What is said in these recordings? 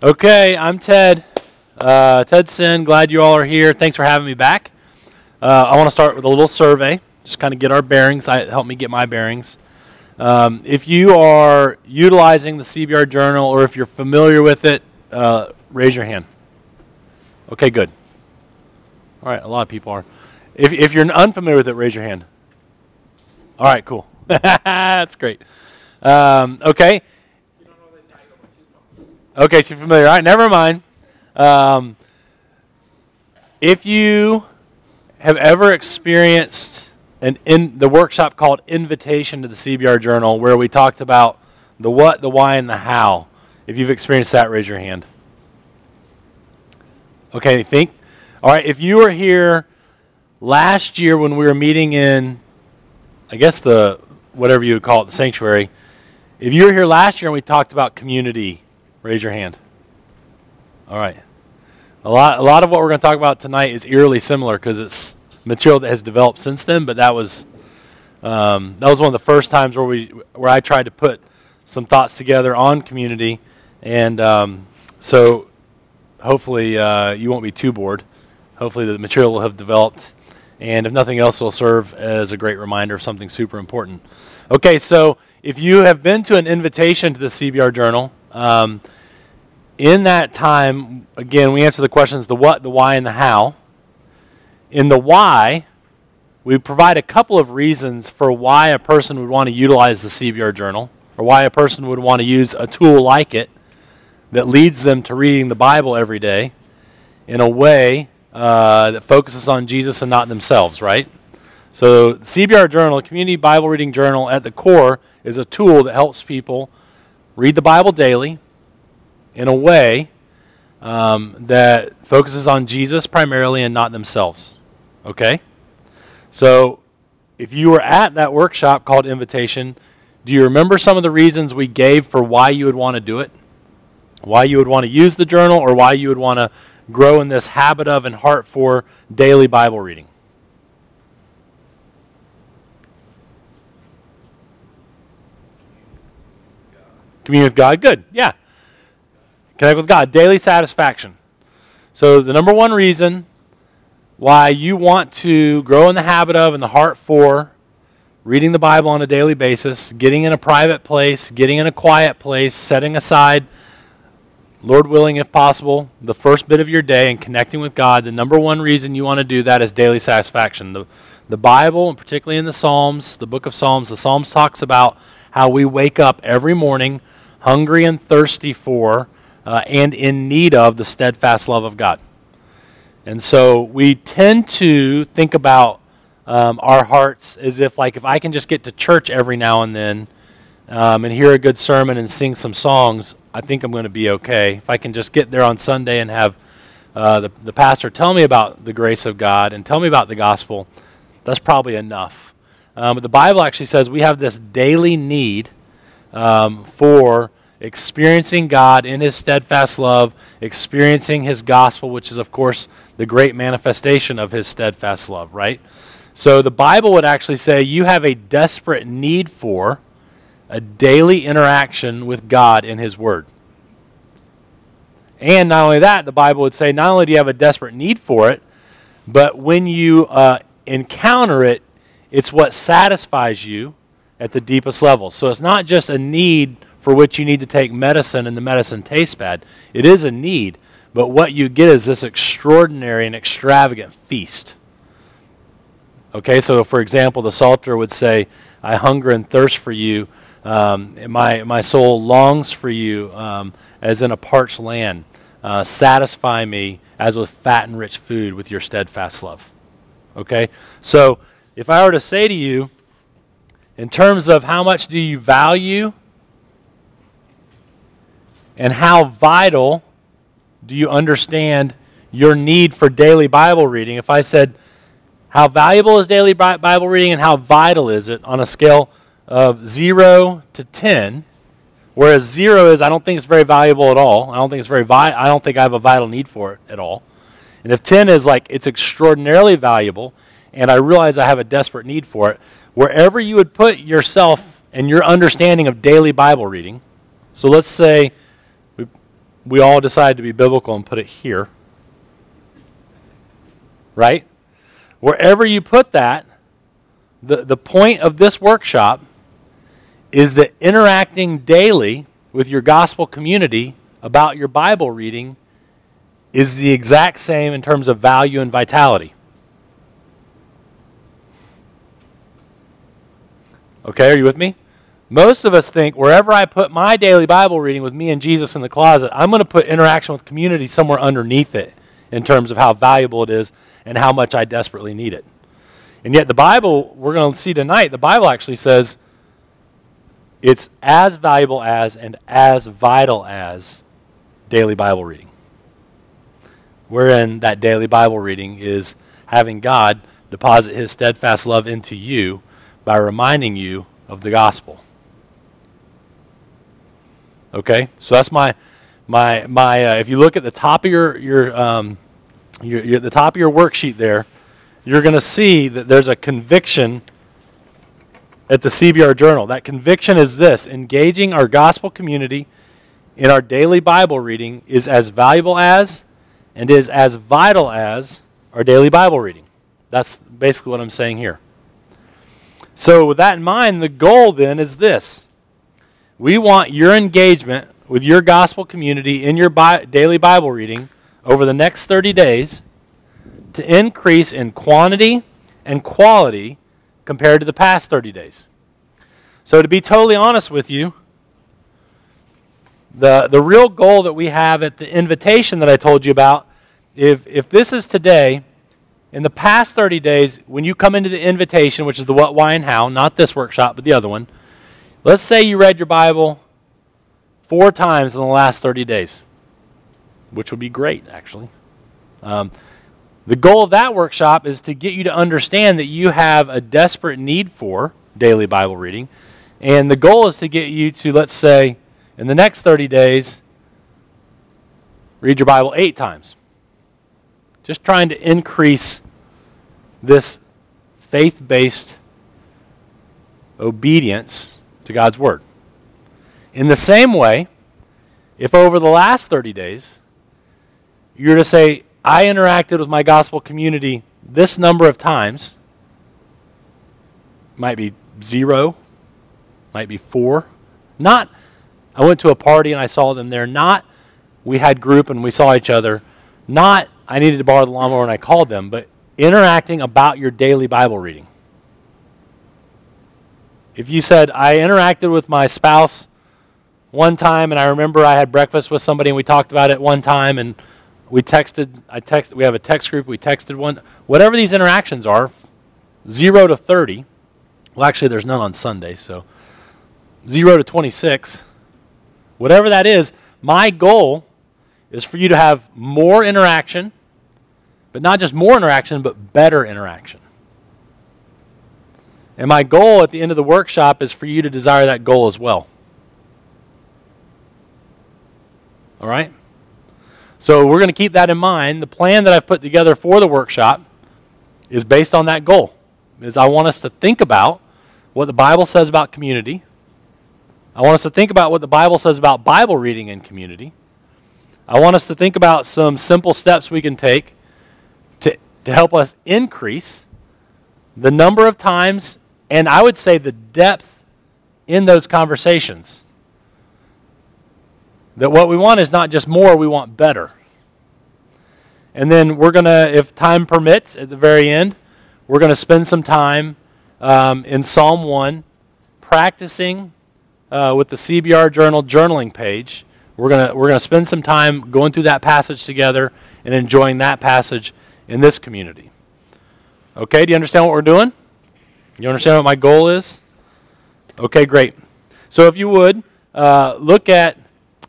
Okay, I'm Ted. Uh, Ted Sinn, glad you all are here. Thanks for having me back. Uh, I want to start with a little survey, just kind of get our bearings. I, help me get my bearings. Um, if you are utilizing the CBR Journal or if you're familiar with it, uh, raise your hand. Okay, good. All right, a lot of people are. If, if you're unfamiliar with it, raise your hand. All right, cool. That's great. Um, okay. Okay, you're familiar. All right, never mind. Um, if you have ever experienced an in the workshop called Invitation to the CBR Journal, where we talked about the what, the why, and the how, if you've experienced that, raise your hand. Okay, think. All right, if you were here last year when we were meeting in, I guess the whatever you would call it, the sanctuary. If you were here last year and we talked about community Raise your hand. All right. A lot, a lot of what we're going to talk about tonight is eerily similar because it's material that has developed since then. But that was um, that was one of the first times where we where I tried to put some thoughts together on community, and um, so hopefully uh, you won't be too bored. Hopefully the material will have developed, and if nothing else, it'll serve as a great reminder of something super important. Okay, so if you have been to an invitation to the CBR Journal. Um, in that time, again, we answer the questions the what, the why, and the how. In the why, we provide a couple of reasons for why a person would want to utilize the CBR journal or why a person would want to use a tool like it that leads them to reading the Bible every day in a way uh, that focuses on Jesus and not themselves, right? So, CBR Journal, Community Bible Reading Journal, at the core is a tool that helps people read the Bible daily in a way um, that focuses on Jesus primarily and not themselves. Okay? So, if you were at that workshop called Invitation, do you remember some of the reasons we gave for why you would want to do it? Why you would want to use the journal or why you would want to grow in this habit of and heart for daily Bible reading? Commune with God. Good. Yeah. Connect with God. Daily satisfaction. So, the number one reason why you want to grow in the habit of and the heart for reading the Bible on a daily basis, getting in a private place, getting in a quiet place, setting aside, Lord willing, if possible, the first bit of your day and connecting with God, the number one reason you want to do that is daily satisfaction. The, the Bible, and particularly in the Psalms, the book of Psalms, the Psalms talks about how we wake up every morning hungry and thirsty for, uh, and in need of the steadfast love of God. And so we tend to think about um, our hearts as if, like, if I can just get to church every now and then um, and hear a good sermon and sing some songs, I think I'm going to be okay. If I can just get there on Sunday and have uh, the, the pastor tell me about the grace of God and tell me about the gospel, that's probably enough. Um, but the Bible actually says we have this daily need um, for experiencing God in His steadfast love, experiencing His gospel, which is, of course, the great manifestation of His steadfast love, right? So the Bible would actually say you have a desperate need for a daily interaction with God in His Word. And not only that, the Bible would say not only do you have a desperate need for it, but when you uh, encounter it, it's what satisfies you at the deepest level. So it's not just a need for which you need to take medicine and the medicine tastes bad. It is a need, but what you get is this extraordinary and extravagant feast. Okay, so for example, the Psalter would say, I hunger and thirst for you. Um, my, my soul longs for you um, as in a parched land. Uh, satisfy me as with fat and rich food with your steadfast love. Okay? So if I were to say to you, in terms of how much do you value and how vital do you understand your need for daily Bible reading? If I said, how valuable is daily Bible reading and how vital is it on a scale of 0 to 10? Whereas 0 is, I don't think it's very valuable at all. I don't think it's very vi- I don't think I have a vital need for it at all. And if 10 is like, it's extraordinarily valuable, and I realize I have a desperate need for it, wherever you would put yourself and your understanding of daily Bible reading, so let's say we all decided to be biblical and put it here. Right? Wherever you put that, the, the point of this workshop is that interacting daily with your gospel community about your Bible reading is the exact same in terms of value and vitality. Okay, are you with me? Most of us think wherever I put my daily Bible reading with me and Jesus in the closet, I'm going to put interaction with community somewhere underneath it in terms of how valuable it is and how much I desperately need it. And yet, the Bible, we're going to see tonight, the Bible actually says it's as valuable as and as vital as daily Bible reading. Wherein that daily Bible reading is having God deposit his steadfast love into you by reminding you of the gospel. Okay, so that's my my my. Uh, if you look at the top of your your um, your, your the top of your worksheet there, you're going to see that there's a conviction at the CBR Journal. That conviction is this: engaging our gospel community in our daily Bible reading is as valuable as and is as vital as our daily Bible reading. That's basically what I'm saying here. So, with that in mind, the goal then is this we want your engagement with your gospel community in your bi- daily Bible reading over the next 30 days to increase in quantity and quality compared to the past 30 days. So, to be totally honest with you, the, the real goal that we have at the invitation that I told you about, if, if this is today, in the past 30 days, when you come into the invitation, which is the what, why, and how, not this workshop, but the other one, Let's say you read your Bible four times in the last 30 days, which would be great, actually. Um, the goal of that workshop is to get you to understand that you have a desperate need for daily Bible reading. And the goal is to get you to, let's say, in the next 30 days, read your Bible eight times. Just trying to increase this faith based obedience to God's Word. In the same way, if over the last 30 days you're to say, I interacted with my gospel community this number of times, might be zero, might be four, not I went to a party and I saw them there, not we had group and we saw each other, not I needed to borrow the lawnmower and I called them, but interacting about your daily Bible reading. If you said, I interacted with my spouse one time and I remember I had breakfast with somebody and we talked about it one time and we texted, I texted, we have a text group, we texted one, whatever these interactions are, 0 to 30, well, actually, there's none on Sunday, so 0 to 26, whatever that is, my goal is for you to have more interaction, but not just more interaction, but better interaction. And my goal at the end of the workshop is for you to desire that goal as well. All right? So we're going to keep that in mind. The plan that I've put together for the workshop is based on that goal. Is I want us to think about what the Bible says about community. I want us to think about what the Bible says about Bible reading in community. I want us to think about some simple steps we can take to, to help us increase the number of times and I would say the depth in those conversations. That what we want is not just more, we want better. And then we're going to, if time permits, at the very end, we're going to spend some time um, in Psalm 1 practicing uh, with the CBR Journal journaling page. We're going we're gonna spend some time going through that passage together and enjoying that passage in this community. Okay, do you understand what we're doing? You understand what my goal is? Okay, great. So if you would, uh, look at,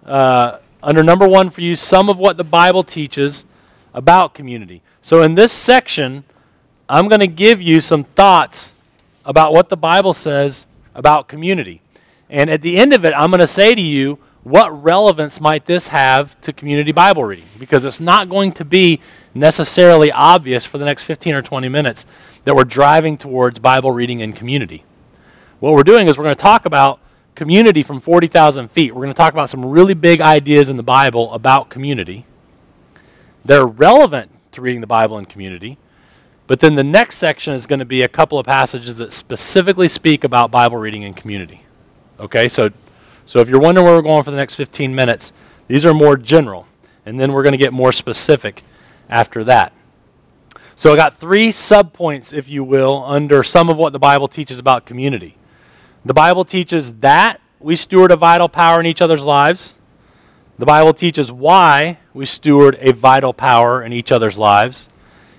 uh, under number one for you, some of what the Bible teaches about community. So in this section, I'm going to give you some thoughts about what the Bible says about community. And at the end of it, I'm going to say to you, what relevance might this have to community Bible reading? Because it's not going to be necessarily obvious for the next 15 or 20 minutes that we're driving towards Bible reading and community. What we're doing is we're going to talk about community from 40,000 feet. We're going to talk about some really big ideas in the Bible about community. They're relevant to reading the Bible in community. But then the next section is going to be a couple of passages that specifically speak about Bible reading in community. Okay, so, so if you're wondering where we're going for the next 15 minutes, these are more general. And then we're going to get more specific after that. So I got three subpoints, if you will, under some of what the Bible teaches about community. The Bible teaches that we steward a vital power in each other's lives. The Bible teaches why we steward a vital power in each other's lives.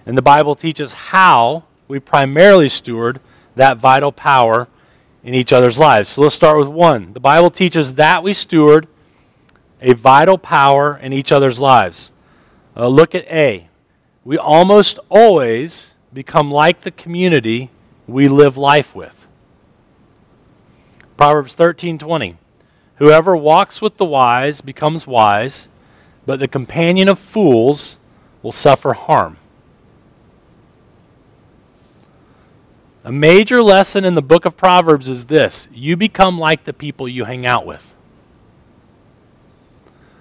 And the Bible teaches how we primarily steward that vital power in each other's lives. So let's start with one. The Bible teaches that we steward a vital power in each other's lives. Uh, look at A. We almost always become like the community we live life with. Proverbs 13:20. Whoever walks with the wise becomes wise, but the companion of fools will suffer harm. A major lesson in the book of Proverbs is this you become like the people you hang out with.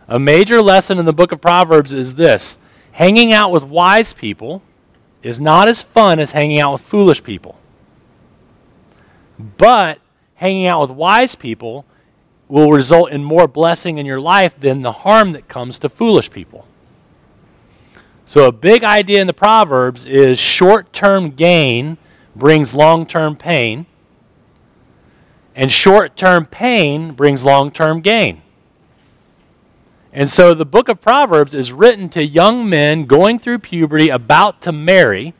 A major lesson in the book of Proverbs is this hanging out with wise people is not as fun as hanging out with foolish people. But hanging out with wise people will result in more blessing in your life than the harm that comes to foolish people. So, a big idea in the Proverbs is short term gain brings long term pain, and short term pain brings long term gain. And so, the book of Proverbs is written to young men going through puberty, about to marry,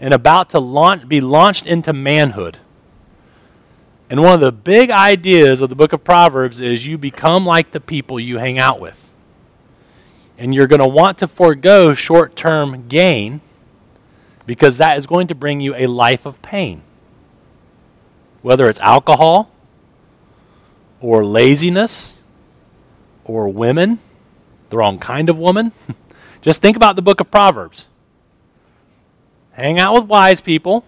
and about to launch, be launched into manhood. And one of the big ideas of the book of Proverbs is you become like the people you hang out with. And you're going to want to forego short term gain because that is going to bring you a life of pain. Whether it's alcohol or laziness or women, the wrong kind of woman. Just think about the book of Proverbs. Hang out with wise people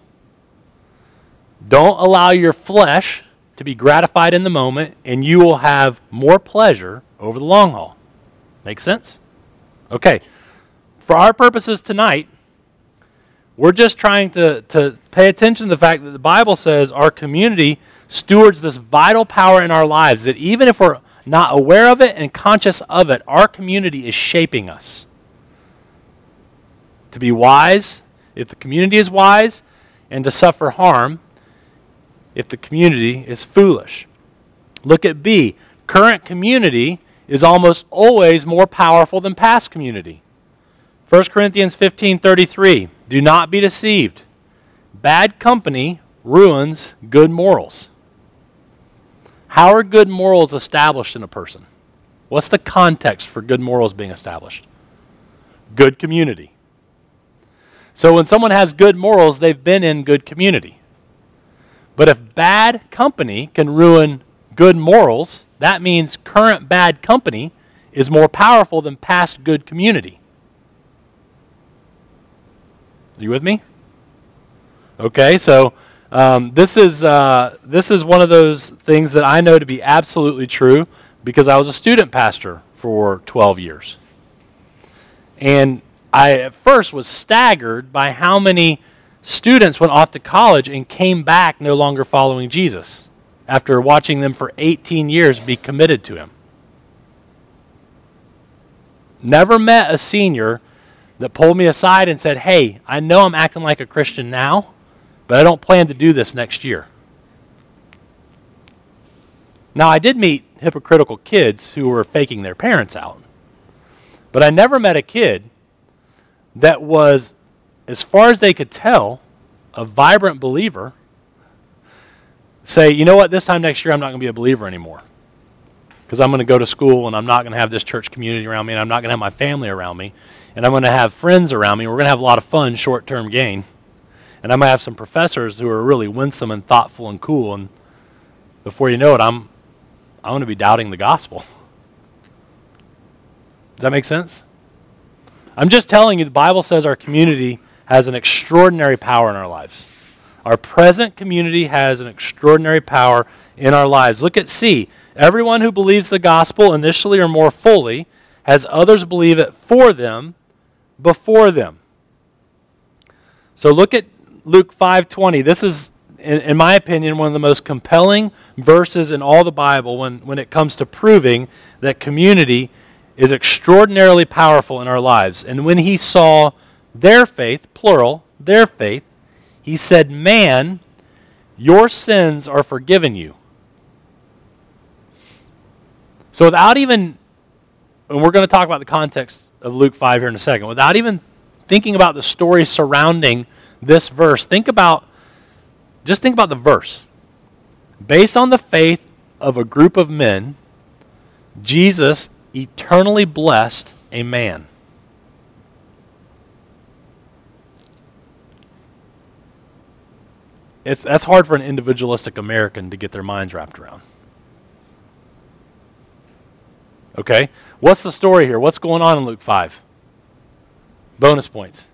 don't allow your flesh to be gratified in the moment, and you will have more pleasure over the long haul. Make sense? Okay. For our purposes tonight, we're just trying to, to pay attention to the fact that the Bible says our community stewards this vital power in our lives, that even if we're not aware of it and conscious of it, our community is shaping us. To be wise, if the community is wise, and to suffer harm if the community is foolish. Look at B. Current community is almost always more powerful than past community. 1 Corinthians 15:33 Do not be deceived. Bad company ruins good morals. How are good morals established in a person? What's the context for good morals being established? Good community. So when someone has good morals, they've been in good community. But if bad company can ruin good morals, that means current bad company is more powerful than past good community. Are you with me? Okay, so um, this is uh, this is one of those things that I know to be absolutely true because I was a student pastor for 12 years, and I at first was staggered by how many students went off to college and came back no longer following Jesus after watching them for 18 years be committed to him. Never met a senior that pulled me aside and said, Hey, I know I'm acting like a Christian now, but I don't plan to do this next year. Now, I did meet hypocritical kids who were faking their parents out, but I never met a kid that was as far as they could tell, a vibrant believer say, you know what, this time next year I'm not going to be a believer anymore. Because I'm going to go to school and I'm not going to have this church community around me and I'm not going to have my family around me and I'm going to have friends around me. We're going to have a lot of fun, short term gain. And I might have some professors who are really winsome and thoughtful and cool. And before you know it, I'm, I'm going to be doubting the gospel. Does that make sense? I'm just telling you, the Bible says our community has an extraordinary power in our lives. Our present community has an extraordinary power in our lives. Look at C. Everyone who believes the gospel initially or more fully has others believe it for them before them. So look at Luke 5:20. This is in, in, my opinion one of the most compelling verses in all the Bible when, when it comes to proving that community is extraordinarily powerful in our lives. And when he saw their faith, plural, their faith, he said, "Man, your sins are forgiven you." So without even and we're going to talk about the context of Luke 5 here in a second, without even thinking about the story surrounding this verse, think about just think about the verse. Based on the faith of a group of men, Jesus eternally blessed a man. It's, that's hard for an individualistic American to get their minds wrapped around. Okay? What's the story here? What's going on in Luke 5? Bonus points.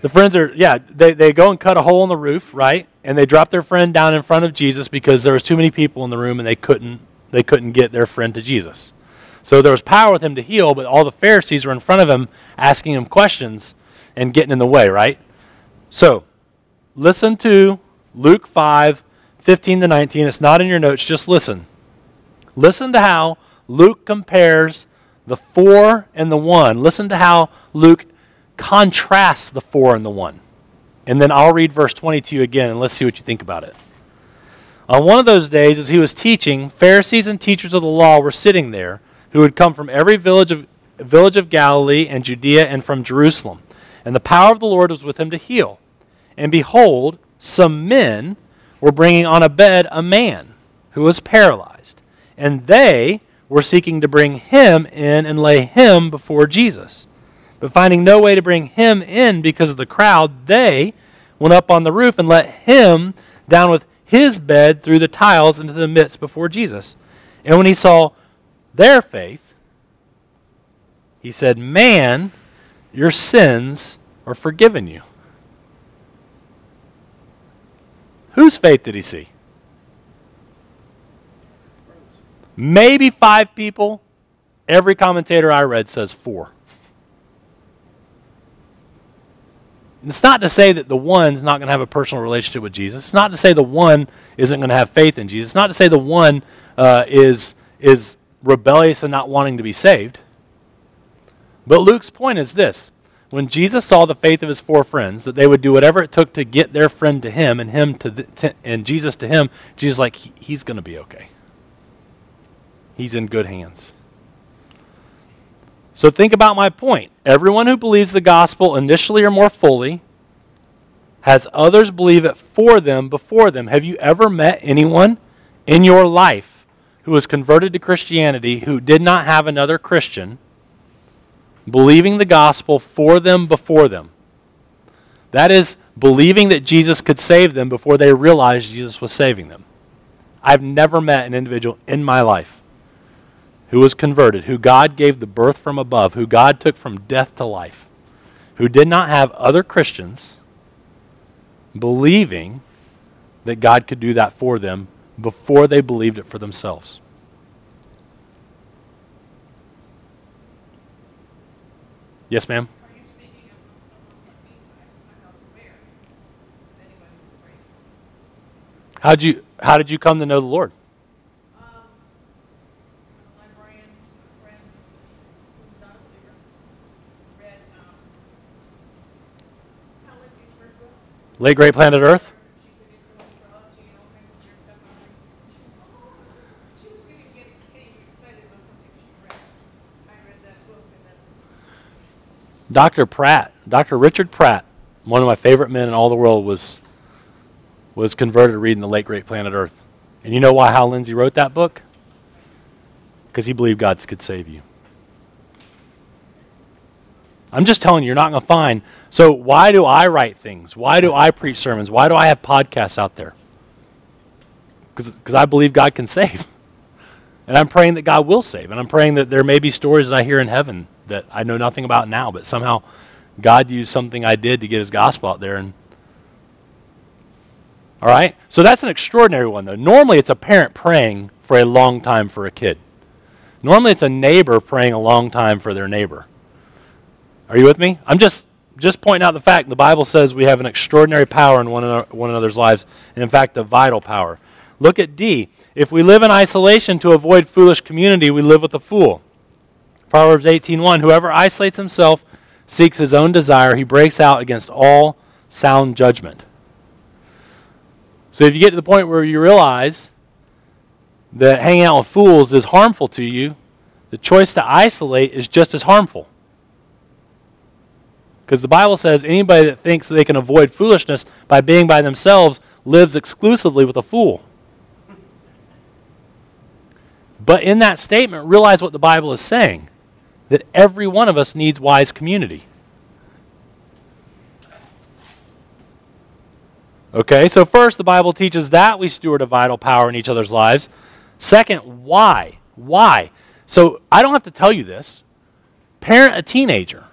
The friends are, yeah, they, they go and cut a hole in the roof, right? And they drop their friend down in front of Jesus because there was too many people in the room and they couldn't they couldn't get their friend to Jesus. So there was power with him to heal, but all the Pharisees were in front of him asking him questions and getting in the way, right? So listen to Luke 5, 15 to 19. It's not in your notes, just listen. Listen to how Luke compares the four and the one. Listen to how Luke contrasts the four and the one. And then I'll read verse 22 again and let's see what you think about it. On one of those days, as he was teaching, Pharisees and teachers of the law were sitting there who had come from every village of, village of Galilee and Judea and from Jerusalem. And the power of the Lord was with him to heal. And behold, some men were bringing on a bed a man who was paralyzed, and they were seeking to bring him in and lay him before Jesus. But finding no way to bring him in because of the crowd, they went up on the roof and let him down with his bed through the tiles into the midst before Jesus. And when he saw their faith, he said, Man, your sins are forgiven you. Whose faith did he see? Maybe five people. Every commentator I read says four. It's not to say that the one's not going to have a personal relationship with Jesus. It's not to say the one isn't going to have faith in Jesus. It's not to say the one uh, is, is rebellious and not wanting to be saved. But Luke's point is this when Jesus saw the faith of his four friends, that they would do whatever it took to get their friend to him and him to, the, to and Jesus to him, Jesus like he, he's going to be okay. He's in good hands. So think about my point. Everyone who believes the gospel initially or more fully has others believe it for them before them. Have you ever met anyone in your life who was converted to Christianity who did not have another Christian? believing the gospel for them before them. That is, believing that Jesus could save them before they realized Jesus was saving them. I've never met an individual in my life who was converted, who God gave the birth from above, who God took from death to life, who did not have other Christians believing that God could do that for them before they believed it for themselves. Yes, ma'am. How did you How did you come to know the Lord? Late Great Planet Earth? Dr. Pratt, Dr. Richard Pratt, one of my favorite men in all the world, was, was converted to reading The Late Great Planet Earth. And you know why Hal Lindsey wrote that book? Because he believed God could save you. I'm just telling you, you're not going to find. So, why do I write things? Why do I preach sermons? Why do I have podcasts out there? Because I believe God can save. And I'm praying that God will save. And I'm praying that there may be stories that I hear in heaven that I know nothing about now, but somehow God used something I did to get his gospel out there. And All right? So that's an extraordinary one, though. Normally, it's a parent praying for a long time for a kid. Normally, it's a neighbor praying a long time for their neighbor. Are you with me? I'm just just pointing out the fact the Bible says we have an extraordinary power in one, another, one another's lives, and in fact, a vital power. Look at D. If we live in isolation to avoid foolish community, we live with a fool. Proverbs 18:1 Whoever isolates himself seeks his own desire, he breaks out against all sound judgment. So if you get to the point where you realize that hanging out with fools is harmful to you, the choice to isolate is just as harmful. Because the Bible says anybody that thinks they can avoid foolishness by being by themselves lives exclusively with a fool. But in that statement, realize what the Bible is saying that every one of us needs wise community. Okay, so first, the Bible teaches that we steward a vital power in each other's lives. Second, why? Why? So I don't have to tell you this. Parent a teenager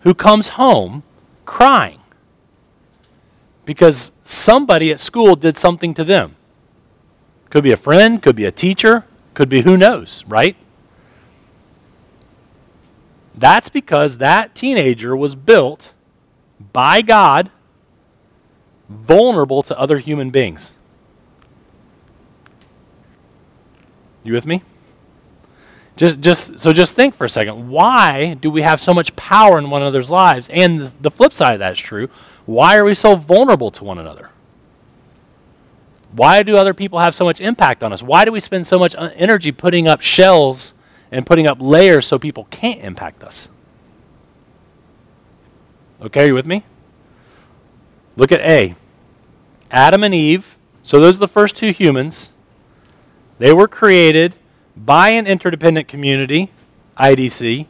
who comes home crying because somebody at school did something to them. Could be a friend, could be a teacher, could be who knows, right? That's because that teenager was built by God vulnerable to other human beings. You with me? Just, just, so just think for a second. Why do we have so much power in one another's lives? And the, the flip side of that is true. Why are we so vulnerable to one another? Why do other people have so much impact on us? Why do we spend so much uh, energy putting up shells and putting up layers so people can't impact us? Okay, are you with me? Look at A. Adam and Eve, so those are the first two humans. They were created by an interdependent community, IDC,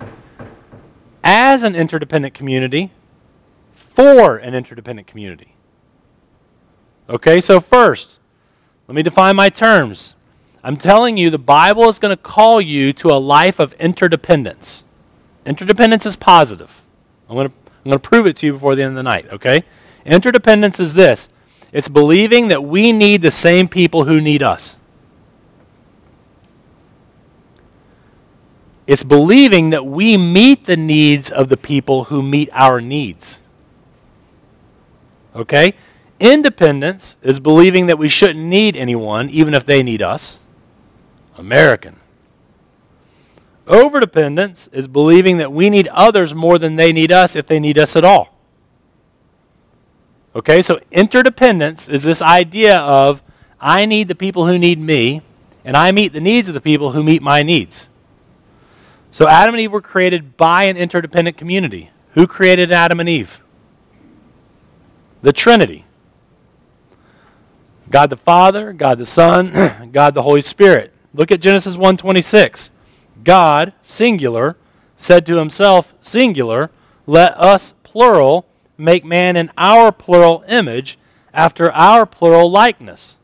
as an interdependent community, for an interdependent community. Okay, so first, let me define my terms. I'm telling you, the Bible is going to call you to a life of interdependence. Interdependence is positive. I'm going to, I'm going to prove it to you before the end of the night, okay? Interdependence is this it's believing that we need the same people who need us. It's believing that we meet the needs of the people who meet our needs. Okay? Independence is believing that we shouldn't need anyone, even if they need us. American. Overdependence is believing that we need others more than they need us if they need us at all. Okay, so interdependence is this idea of I need the people who need me, and I meet the needs of the people who meet my needs. So Adam and Eve were created by an interdependent community. Who created Adam and Eve? The Trinity. God the Father, God the Son, God the Holy Spirit. Look at Genesis 1:26. God, singular, said to himself, singular, let us plural make man in our plural image after our plural likeness.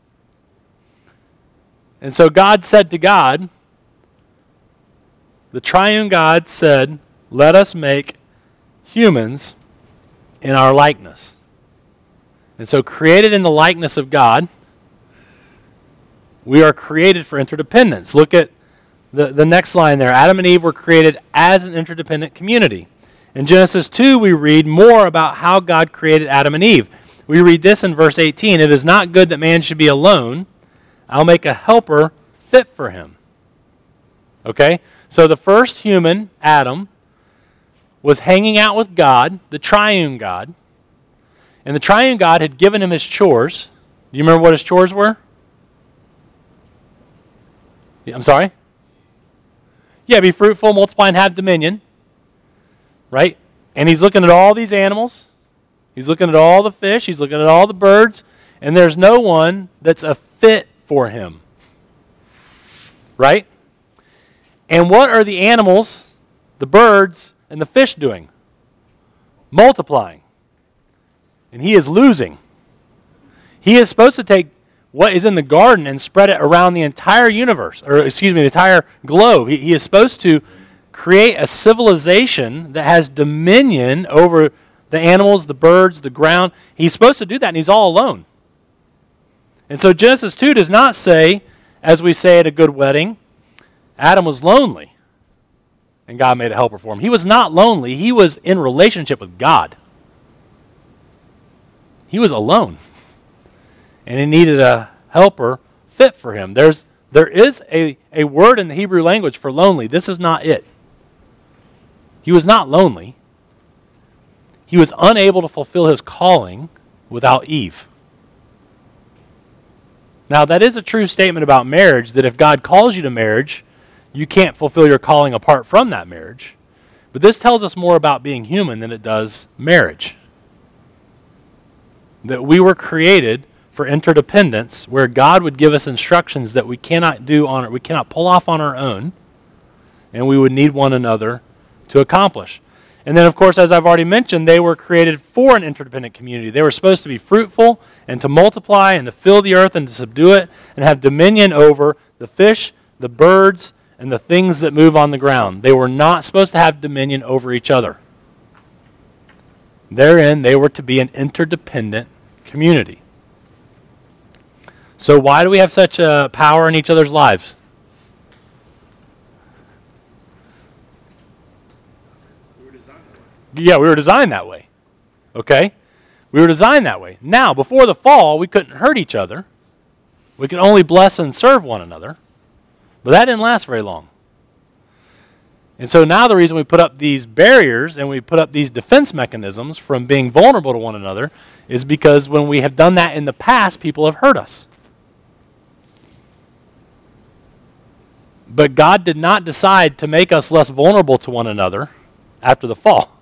And so God said to God, the triune God said, Let us make humans in our likeness. And so, created in the likeness of God, we are created for interdependence. Look at the, the next line there. Adam and Eve were created as an interdependent community. In Genesis 2, we read more about how God created Adam and Eve. We read this in verse 18 It is not good that man should be alone. I'll make a helper fit for him. Okay? So the first human, Adam, was hanging out with God, the triune God. And the triune God had given him his chores. Do you remember what his chores were? I'm sorry? Yeah, be fruitful, multiply, and have dominion. Right? And he's looking at all these animals. He's looking at all the fish. He's looking at all the birds. And there's no one that's a fit for him. Right? And what are the animals, the birds, and the fish doing? Multiplying. And he is losing. He is supposed to take what is in the garden and spread it around the entire universe, or excuse me, the entire globe. He, he is supposed to create a civilization that has dominion over the animals, the birds, the ground. He's supposed to do that, and he's all alone. And so Genesis 2 does not say, as we say at a good wedding, Adam was lonely and God made a helper for him. He was not lonely, he was in relationship with God. He was alone. And he needed a helper fit for him. There's there is a, a word in the Hebrew language for lonely. This is not it. He was not lonely. He was unable to fulfill his calling without Eve. Now, that is a true statement about marriage that if God calls you to marriage, you can't fulfill your calling apart from that marriage. But this tells us more about being human than it does marriage. That we were created for interdependence, where God would give us instructions that we cannot do on it, we cannot pull off on our own, and we would need one another to accomplish. And then, of course, as I've already mentioned, they were created for an interdependent community. They were supposed to be fruitful and to multiply and to fill the earth and to subdue it and have dominion over the fish, the birds, and the things that move on the ground. They were not supposed to have dominion over each other. Therein, they were to be an interdependent community. So, why do we have such a power in each other's lives? yeah, we were designed that way. Okay? We were designed that way. Now, before the fall, we couldn't hurt each other. We could only bless and serve one another. But that didn't last very long. And so now the reason we put up these barriers and we put up these defense mechanisms from being vulnerable to one another is because when we have done that in the past, people have hurt us. But God did not decide to make us less vulnerable to one another after the fall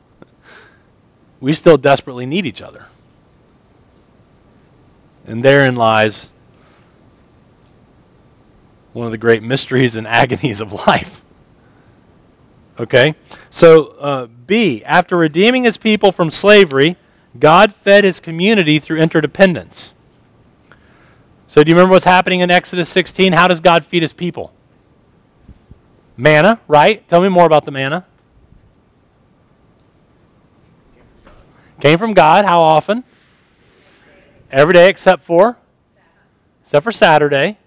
we still desperately need each other. And therein lies one of the great mysteries and agonies of life. Okay? So, uh, B, after redeeming his people from slavery, God fed his community through interdependence. So, do you remember what's happening in Exodus 16? How does God feed his people? Manna, right? Tell me more about the manna. Came from God. How often? Every day except for? Except for Saturday.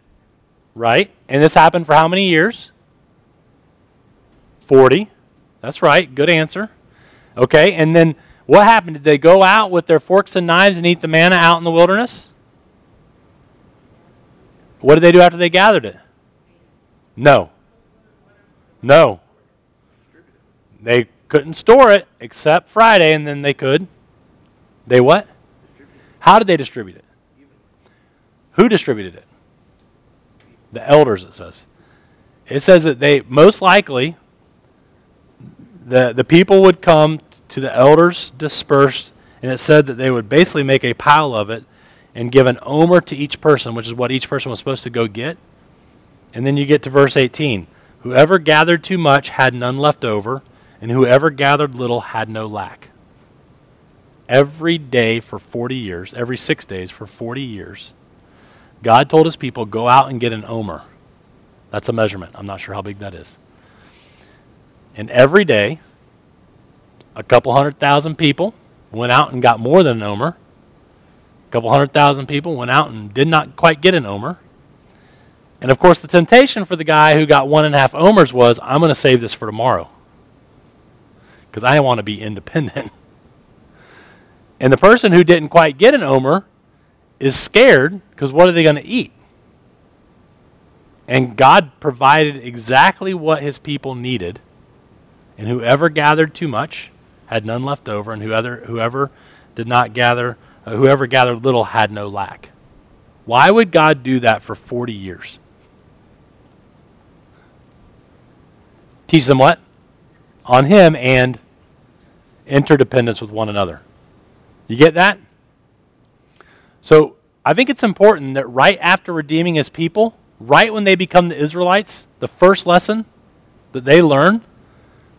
Right? And this happened for how many years? 40. That's right. Good answer. Okay, and then what happened? Did they go out with their forks and knives and eat the manna out in the wilderness? What did they do after they gathered it? No. No. They couldn't store it except Friday, and then they could they what? How did they distribute it? Who distributed it? The elders, it says. It says that they, most likely, the, the people would come to the elders dispersed, and it said that they would basically make a pile of it and give an omer to each person, which is what each person was supposed to go get. And then you get to verse 18. Whoever gathered too much had none left over, and whoever gathered little had no lack every day for 40 years, every six days for 40 years, God told his people, go out and get an omer. That's a measurement. I'm not sure how big that is. And every day, a couple hundred thousand people went out and got more than an omer. A couple hundred thousand people went out and did not quite get an omer. And of course, the temptation for the guy who got one and a half omers was, I'm going to save this for tomorrow because I want to be independent. And the person who didn't quite get an omer is scared because what are they going to eat? And God provided exactly what his people needed. And whoever gathered too much had none left over, and whoever, whoever did not gather, uh, whoever gathered little had no lack. Why would God do that for 40 years? Teach them what? On Him and interdependence with one another. You get that? So I think it's important that right after redeeming his people, right when they become the Israelites, the first lesson that they learn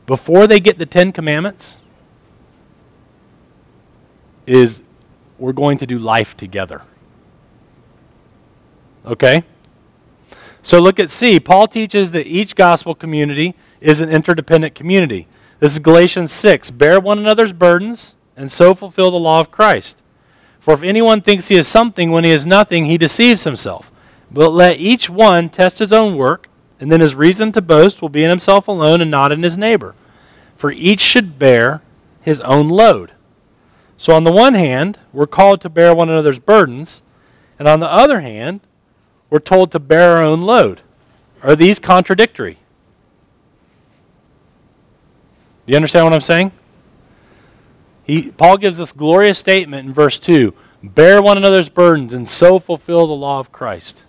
before they get the Ten Commandments is we're going to do life together. Okay? So look at C. Paul teaches that each gospel community is an interdependent community. This is Galatians 6. Bear one another's burdens and so fulfill the law of Christ. For if anyone thinks he is something when he is nothing, he deceives himself. But let each one test his own work, and then his reason to boast will be in himself alone and not in his neighbor. For each should bear his own load. So, on the one hand, we're called to bear one another's burdens, and on the other hand, we're told to bear our own load. Are these contradictory? Do you understand what I'm saying? He, Paul gives this glorious statement in verse 2 Bear one another's burdens and so fulfill the law of Christ.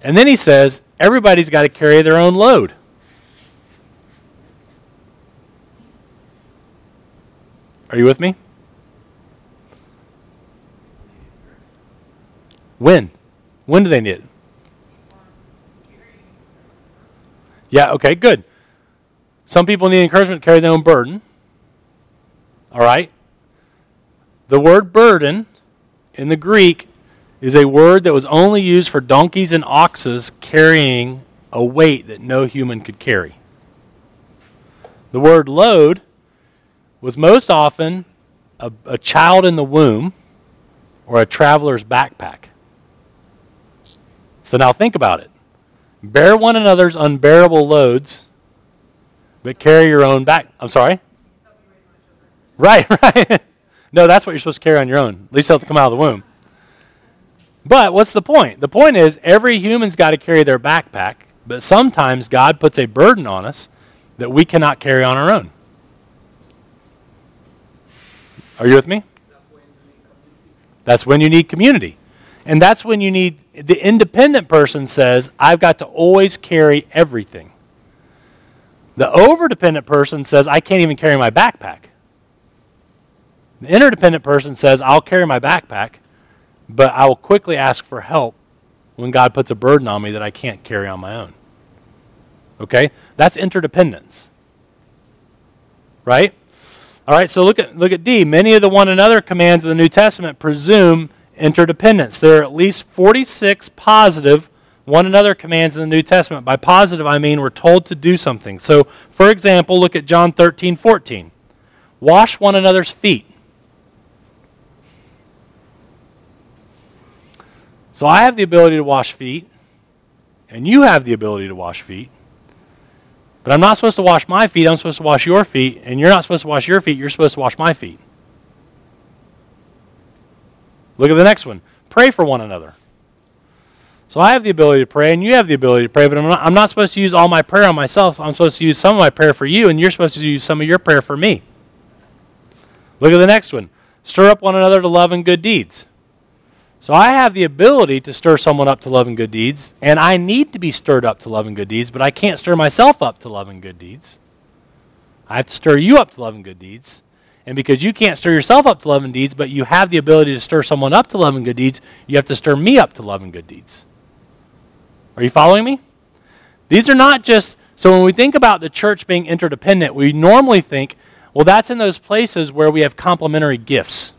And then he says, everybody's got to carry their own load. Are you with me? When? When do they need it? Yeah, okay, good. Some people need encouragement to carry their own burden. All right? The word burden in the Greek is a word that was only used for donkeys and oxes carrying a weight that no human could carry. The word load was most often a, a child in the womb or a traveler's backpack. So now think about it. Bear one another's unbearable loads, but carry your own back. I'm sorry? Right, right. no, that's what you're supposed to carry on your own. At least to come out of the womb. But what's the point? The point is every human's got to carry their backpack, but sometimes God puts a burden on us that we cannot carry on our own. Are you with me? That's when you need community. And that's when you need the independent person says, I've got to always carry everything. The overdependent person says, I can't even carry my backpack. The interdependent person says, I'll carry my backpack, but I will quickly ask for help when God puts a burden on me that I can't carry on my own. Okay? That's interdependence. Right? All right, so look at look at D. Many of the one another commands of the New Testament presume interdependence. There are at least 46 positive one another commands in the New Testament. By positive, I mean we're told to do something. So, for example, look at John 13, 14. Wash one another's feet. So, I have the ability to wash feet, and you have the ability to wash feet. But I'm not supposed to wash my feet, I'm supposed to wash your feet, and you're not supposed to wash your feet, you're supposed to wash my feet. Look at the next one. Pray for one another. So I have the ability to pray, and you have the ability to pray, but I'm not, I'm not supposed to use all my prayer on myself. I'm supposed to use some of my prayer for you, and you're supposed to use some of your prayer for me. Look at the next one. Stir up one another to love and good deeds. So I have the ability to stir someone up to love and good deeds, and I need to be stirred up to love and good deeds, but I can't stir myself up to love and good deeds. I have to stir you up to love and good deeds. And because you can't stir yourself up to love and deeds, but you have the ability to stir someone up to love and good deeds, you have to stir me up to love and good deeds. Are you following me? These are not just, so when we think about the church being interdependent, we normally think, well, that's in those places where we have complementary gifts.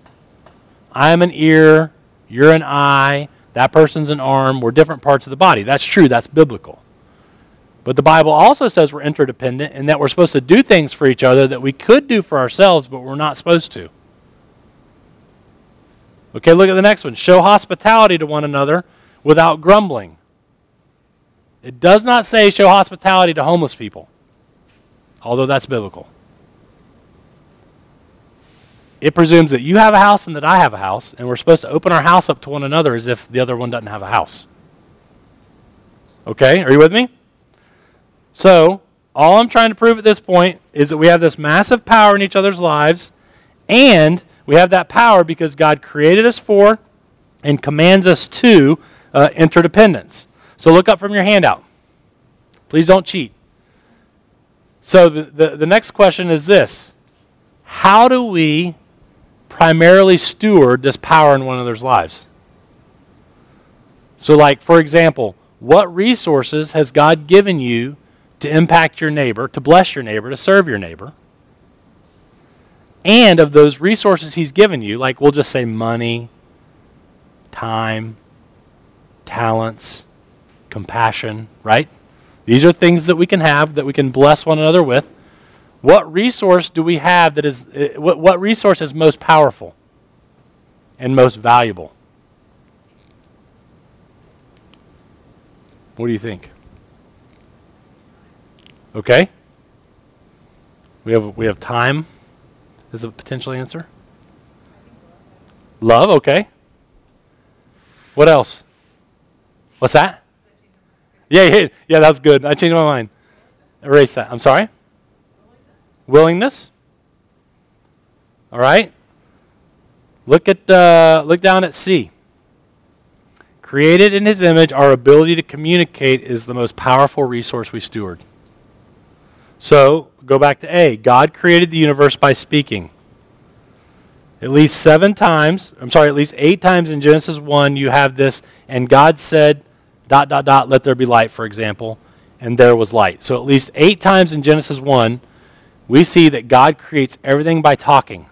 I'm an ear, you're an eye, that person's an arm, we're different parts of the body. That's true, that's biblical. But the Bible also says we're interdependent and that we're supposed to do things for each other that we could do for ourselves, but we're not supposed to. Okay, look at the next one. Show hospitality to one another without grumbling. It does not say show hospitality to homeless people, although that's biblical. It presumes that you have a house and that I have a house, and we're supposed to open our house up to one another as if the other one doesn't have a house. Okay, are you with me? So, all I'm trying to prove at this point is that we have this massive power in each other's lives, and we have that power because God created us for and commands us to uh, interdependence. So, look up from your handout. Please don't cheat. So, the, the, the next question is this How do we primarily steward this power in one another's lives? So, like, for example, what resources has God given you to impact your neighbor, to bless your neighbor, to serve your neighbor. And of those resources he's given you, like we'll just say money, time, talents, compassion, right? These are things that we can have that we can bless one another with. What resource do we have that is, eh, what, what resource is most powerful? and most valuable? What do you think? Okay. We have we have time as a potential answer. Love, okay. What else? What's that? Yeah, yeah, yeah, that's good. I changed my mind. Erase that. I'm sorry? Willingness. All right. Look at uh, look down at C. Created in his image, our ability to communicate is the most powerful resource we steward. So, go back to A. God created the universe by speaking. At least seven times, I'm sorry, at least eight times in Genesis 1, you have this, and God said, dot, dot, dot, let there be light, for example, and there was light. So, at least eight times in Genesis 1, we see that God creates everything by talking.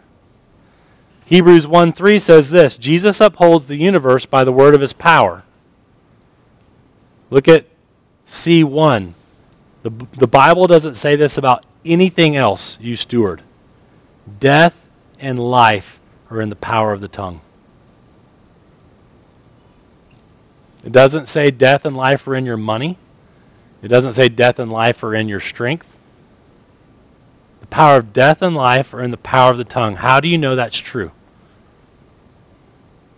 Hebrews 1 3 says this Jesus upholds the universe by the word of his power. Look at C1. The, the Bible doesn't say this about anything else you steward. Death and life are in the power of the tongue. It doesn't say death and life are in your money. It doesn't say death and life are in your strength power of death and life are in the power of the tongue. How do you know that's true?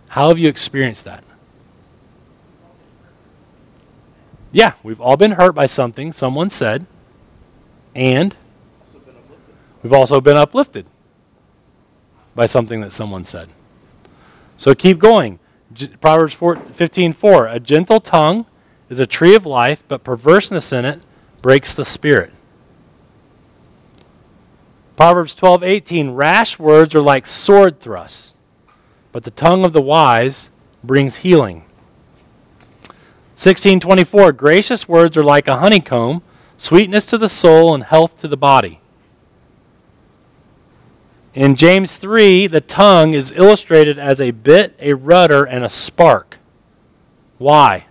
How have you experienced that? Yeah, we've all been hurt by something someone said, and we've also been uplifted by something that someone said. So keep going. Proverbs 15:4, a gentle tongue is a tree of life, but perverseness in it breaks the spirit. Proverbs 12:18, rash words are like sword thrusts but the tongue of the wise brings healing. 1624 Gracious words are like a honeycomb, sweetness to the soul and health to the body. In James 3, the tongue is illustrated as a bit, a rudder, and a spark. Why?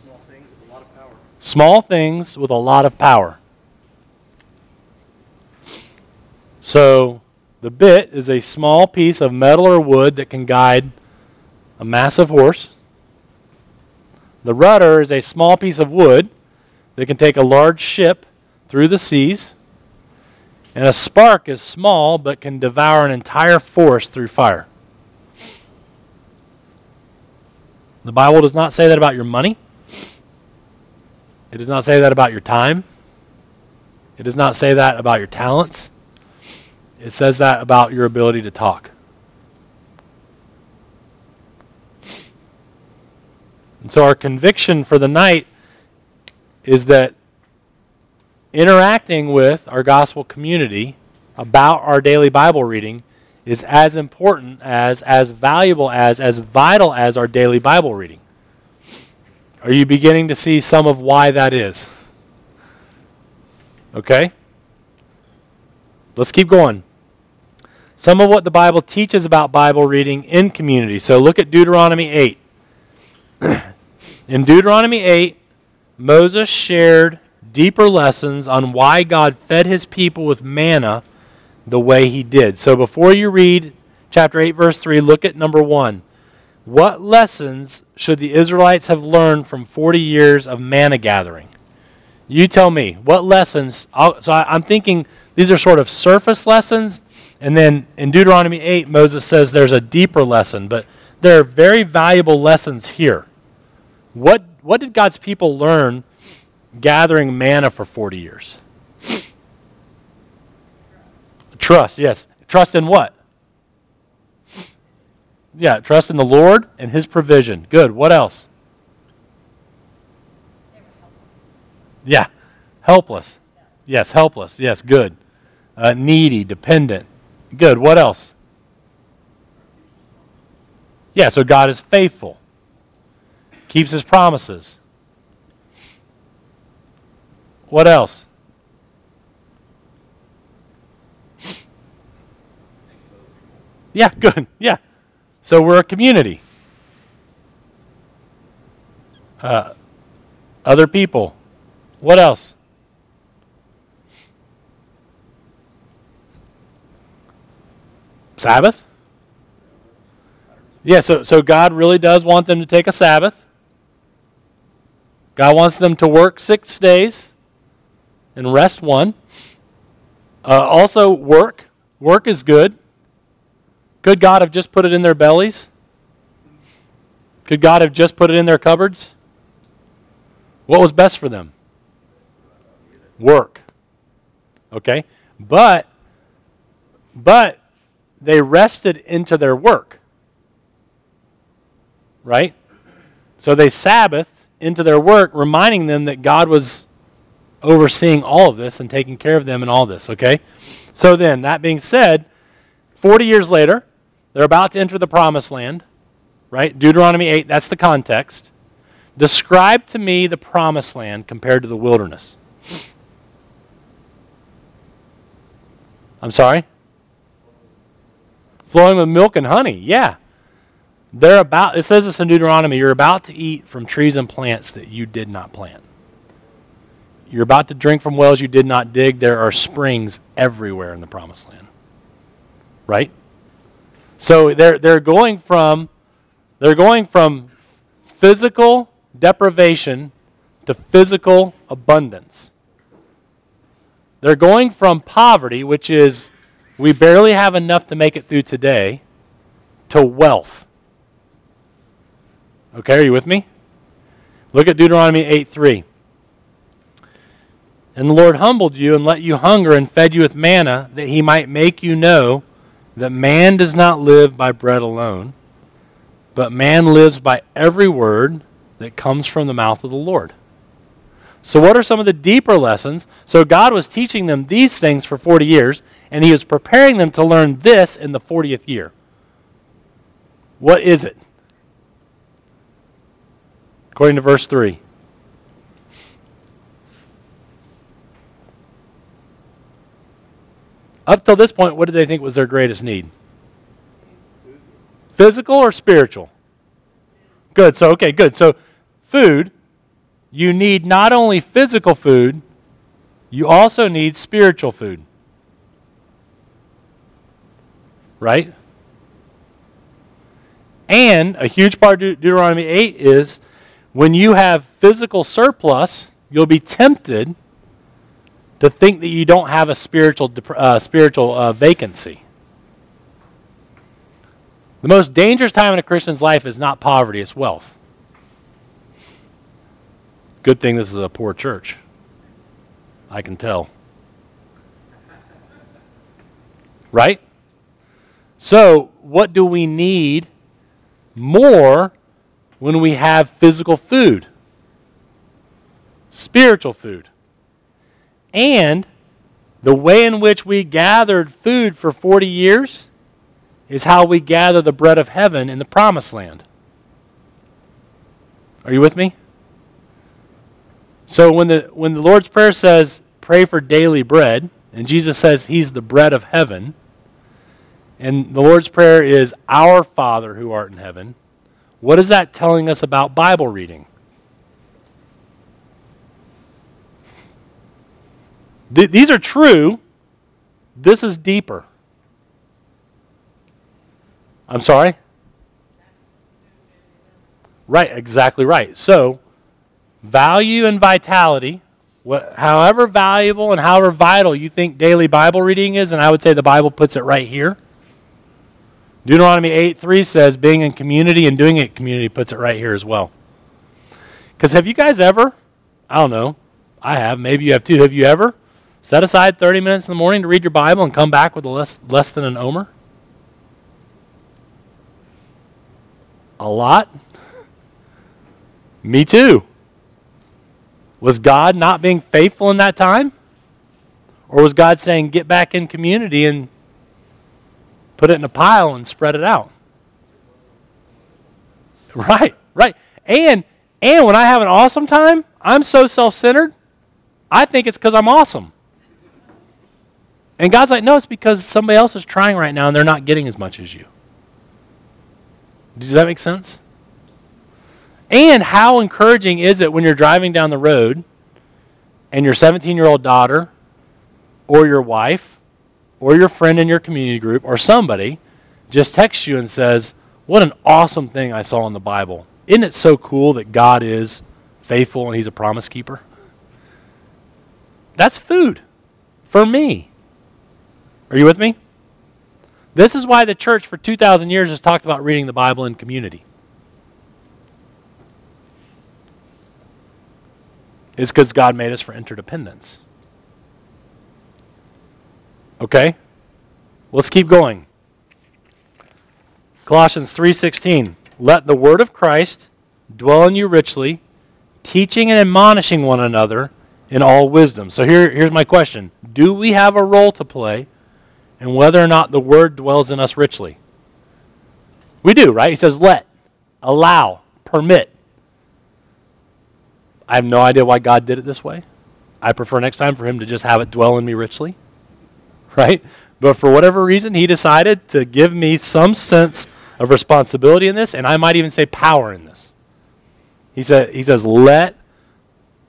Small things with a lot of power. Small things with a lot of power. So, the bit is a small piece of metal or wood that can guide a massive horse. The rudder is a small piece of wood that can take a large ship through the seas. And a spark is small but can devour an entire forest through fire. The Bible does not say that about your money. It does not say that about your time. It does not say that about your talents. It says that about your ability to talk. And so, our conviction for the night is that interacting with our gospel community about our daily Bible reading is as important as, as valuable as, as vital as our daily Bible reading. Are you beginning to see some of why that is? Okay? Let's keep going some of what the Bible teaches about Bible reading in community. So look at Deuteronomy 8. in Deuteronomy 8, Moses shared deeper lessons on why God fed his people with manna the way he did. So before you read chapter 8, verse 3, look at number 1. What lessons should the Israelites have learned from 40 years of manna gathering? You tell me. What lessons? I'll, so I, I'm thinking these are sort of surface lessons and then in Deuteronomy 8, Moses says there's a deeper lesson, but there are very valuable lessons here. What, what did God's people learn gathering manna for 40 years? Trust, yes. Trust in what? Yeah, trust in the Lord and His provision. Good. What else? Yeah, helpless. Yes, helpless. Yes, good. Uh, needy, dependent. Good. What else? Yeah, so God is faithful, keeps his promises. What else? Yeah, good. Yeah. So we're a community. Uh, other people. What else? Sabbath? Yeah, so, so God really does want them to take a Sabbath. God wants them to work six days and rest one. Uh, also, work. Work is good. Could God have just put it in their bellies? Could God have just put it in their cupboards? What was best for them? Work. Okay? But but they rested into their work. Right? So they Sabbath into their work, reminding them that God was overseeing all of this and taking care of them and all this, okay? So then, that being said, 40 years later, they're about to enter the promised land, right? Deuteronomy 8, that's the context. Describe to me the promised land compared to the wilderness. I'm sorry? Flowing with milk and honey, yeah. They're about, it says this in Deuteronomy, you're about to eat from trees and plants that you did not plant. You're about to drink from wells you did not dig. There are springs everywhere in the promised land. Right? So they're, they're going from they're going from physical deprivation to physical abundance. They're going from poverty, which is we barely have enough to make it through today, to wealth. Okay, are you with me? Look at Deuteronomy 8 3. And the Lord humbled you and let you hunger and fed you with manna, that he might make you know that man does not live by bread alone, but man lives by every word that comes from the mouth of the Lord. So, what are some of the deeper lessons? So, God was teaching them these things for 40 years, and He was preparing them to learn this in the 40th year. What is it? According to verse 3. Up till this point, what did they think was their greatest need? Physical or spiritual? Good. So, okay, good. So, food, you need not only physical food, you also need spiritual food. Right? And a huge part of Deuteronomy 8 is when you have physical surplus, you'll be tempted to think that you don't have a spiritual, uh, spiritual uh, vacancy. The most dangerous time in a Christian's life is not poverty, it's wealth. Good thing this is a poor church. I can tell. Right? So, what do we need more when we have physical food? Spiritual food. And the way in which we gathered food for 40 years is how we gather the bread of heaven in the promised land. Are you with me? So when the when the Lord's prayer says pray for daily bread and Jesus says he's the bread of heaven and the Lord's prayer is our Father who art in heaven, what is that telling us about Bible reading? Th- these are true. This is deeper. I'm sorry? Right, exactly right. So, value and vitality, what, however valuable and however vital you think daily Bible reading is, and I would say the Bible puts it right here. Deuteronomy 8 3 says, being in community and doing it community puts it right here as well. Because have you guys ever, I don't know, I have, maybe you have too, have you ever Set aside 30 minutes in the morning to read your Bible and come back with less, less than an omer? A lot? Me too. Was God not being faithful in that time? Or was God saying, get back in community and put it in a pile and spread it out? Right, right. And and when I have an awesome time, I'm so self-centered, I think it's because I'm awesome. And God's like, no, it's because somebody else is trying right now and they're not getting as much as you. Does that make sense? And how encouraging is it when you're driving down the road and your 17 year old daughter or your wife or your friend in your community group or somebody just texts you and says, What an awesome thing I saw in the Bible. Isn't it so cool that God is faithful and He's a promise keeper? That's food for me. Are you with me? This is why the church for 2,000 years has talked about reading the Bible in community. Is because God made us for interdependence. Okay? Let's keep going. Colossians 3:16 Let the word of Christ dwell in you richly, teaching and admonishing one another in all wisdom. So here, here's my question. Do we have a role to play in whether or not the word dwells in us richly? We do, right? He says let, allow, permit. I have no idea why God did it this way. I prefer next time for him to just have it dwell in me richly. Right? But for whatever reason, he decided to give me some sense of responsibility in this, and I might even say power in this. He, said, he says, Let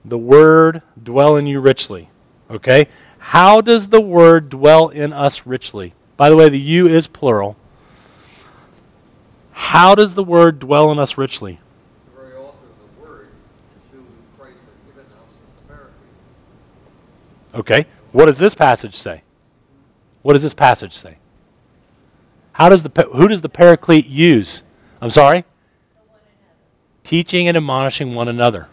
the word dwell in you richly. Okay? How does the word dwell in us richly? By the way, the you is plural. How does the word dwell in us richly? The very author of the word is who Christ has given us as the Paraclete. Okay? What does this passage say? What does this passage say? How does the who does the paraclete use? I'm sorry? Teaching and admonishing one another.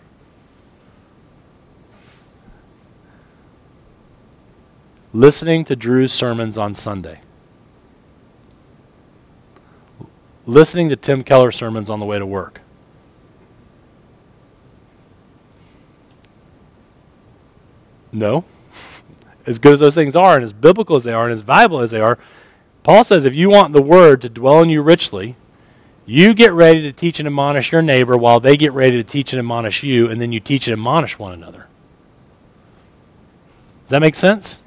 Listening to Drew's sermons on Sunday. Listening to Tim Keller sermons on the way to work. No. As good as those things are, and as biblical as they are, and as valuable as they are, Paul says if you want the word to dwell in you richly, you get ready to teach and admonish your neighbor while they get ready to teach and admonish you, and then you teach and admonish one another. Does that make sense?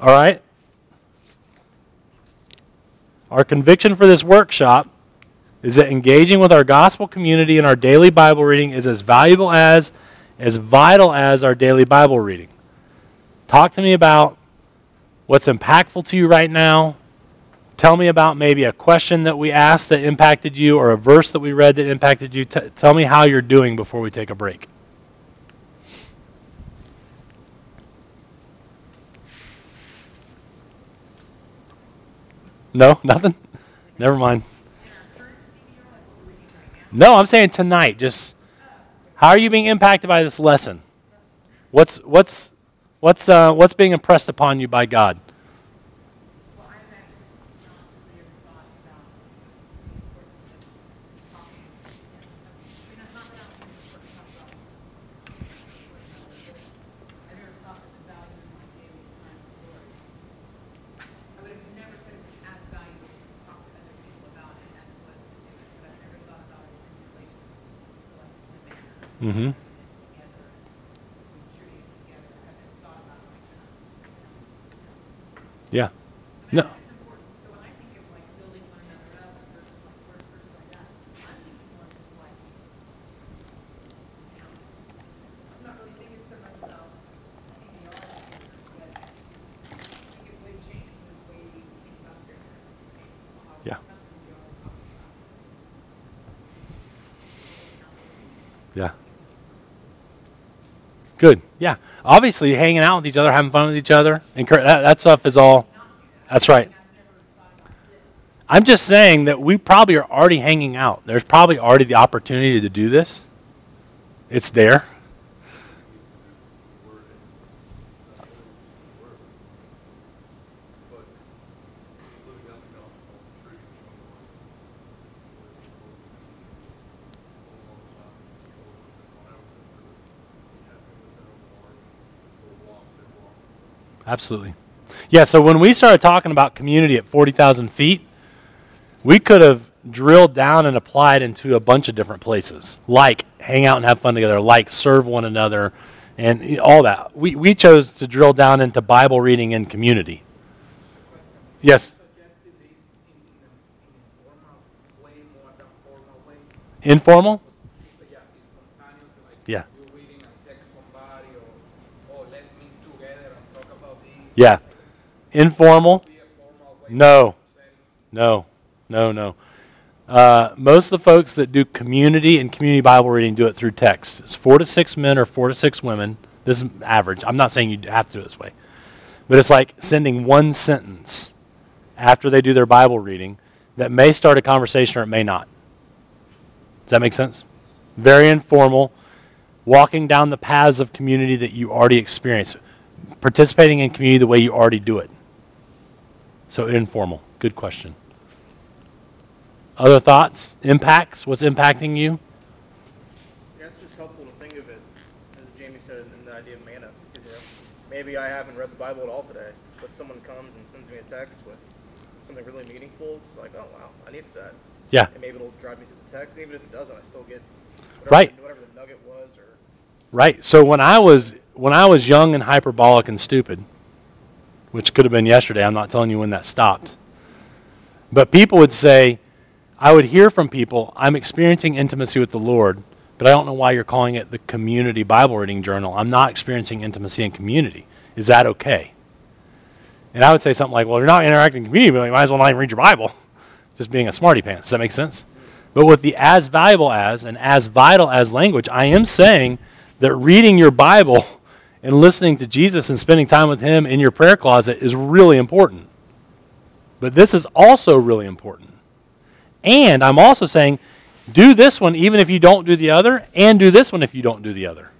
All right? Our conviction for this workshop is that engaging with our gospel community in our daily Bible reading is as valuable as, as vital as our daily Bible reading. Talk to me about what's impactful to you right now. Tell me about maybe a question that we asked that impacted you or a verse that we read that impacted you. T- tell me how you're doing before we take a break. No, nothing? Never mind. No, I'm saying tonight. Just how are you being impacted by this lesson? What's what's what's uh, what's being impressed upon you by God? Well, I've actually not really thought about the importance of talking. I mean, it's not that I don't think it's important to talk about I've never thought that the value in my daily time with the Lord. I would have never said it was as valuable to talk to other people about it as it was to do it, but I've never thought about it in relation to like the manna. Mm-hmm. Together, and shooting it together. I haven't thought about it like that. Yeah. No. Yeah. something we are talking about. Yeah. Good. Yeah. Obviously, hanging out with each other, having fun with each other, and that, that stuff is all. That's right. I'm just saying that we probably are already hanging out. There's probably already the opportunity to do this. It's there. But living out the gospel, treating someone Absolutely. Yeah, so when we started talking about community at 40,000 feet, we could have drilled down and applied into a bunch of different places, like hang out and have fun together, like serve one another, and all that. We, we chose to drill down into Bible reading and community. Yes, suggested this in, in, a, in a formal way more than formal way. informal? It's just spontaneous, like Yeah. you reading and text somebody, or oh, let's meet together and talk about this. Yeah. Informal? No, no, no, no. Uh, most of the folks that do community and community Bible reading do it through text. It's four to six men or four to six women. This is average. I'm not saying you have to do it this way, but it's like sending one sentence after they do their Bible reading that may start a conversation or it may not. Does that make sense? Very informal, walking down the paths of community that you already experience, participating in community the way you already do it. So informal. Good question. Other thoughts? Impacts? What's impacting you? Yeah, it's just helpful to think of it, as Jamie said, in the idea of manna. Because, you know, maybe I haven't read the Bible at all today, but someone comes and sends me a text with something really meaningful. It's like, oh, wow, I needed that. Yeah. And maybe it'll drive me to the text. Even if it doesn't, I still get whatever, Right. whatever the nugget was. or Right. So when I was when I was young and hyperbolic and stupid, which could have been yesterday, I'm not telling you when that stopped. But people would say, I would hear from people, I'm experiencing intimacy with the Lord, but I don't know why you're calling it the community Bible reading journal. I'm not experiencing intimacy in community. Is that okay? And I would say something like, well, if you're not interacting in community, but you might as well not even read your Bible. Just being a smarty pants. Does that make sense? But with the as valuable as and as vital as language, I am saying that reading your Bible and listening to Jesus and spending time with Him in your prayer closet is really important. But this is also really important. And I'm also saying do this one even if you don't do the other, and do this one if you don't do the other.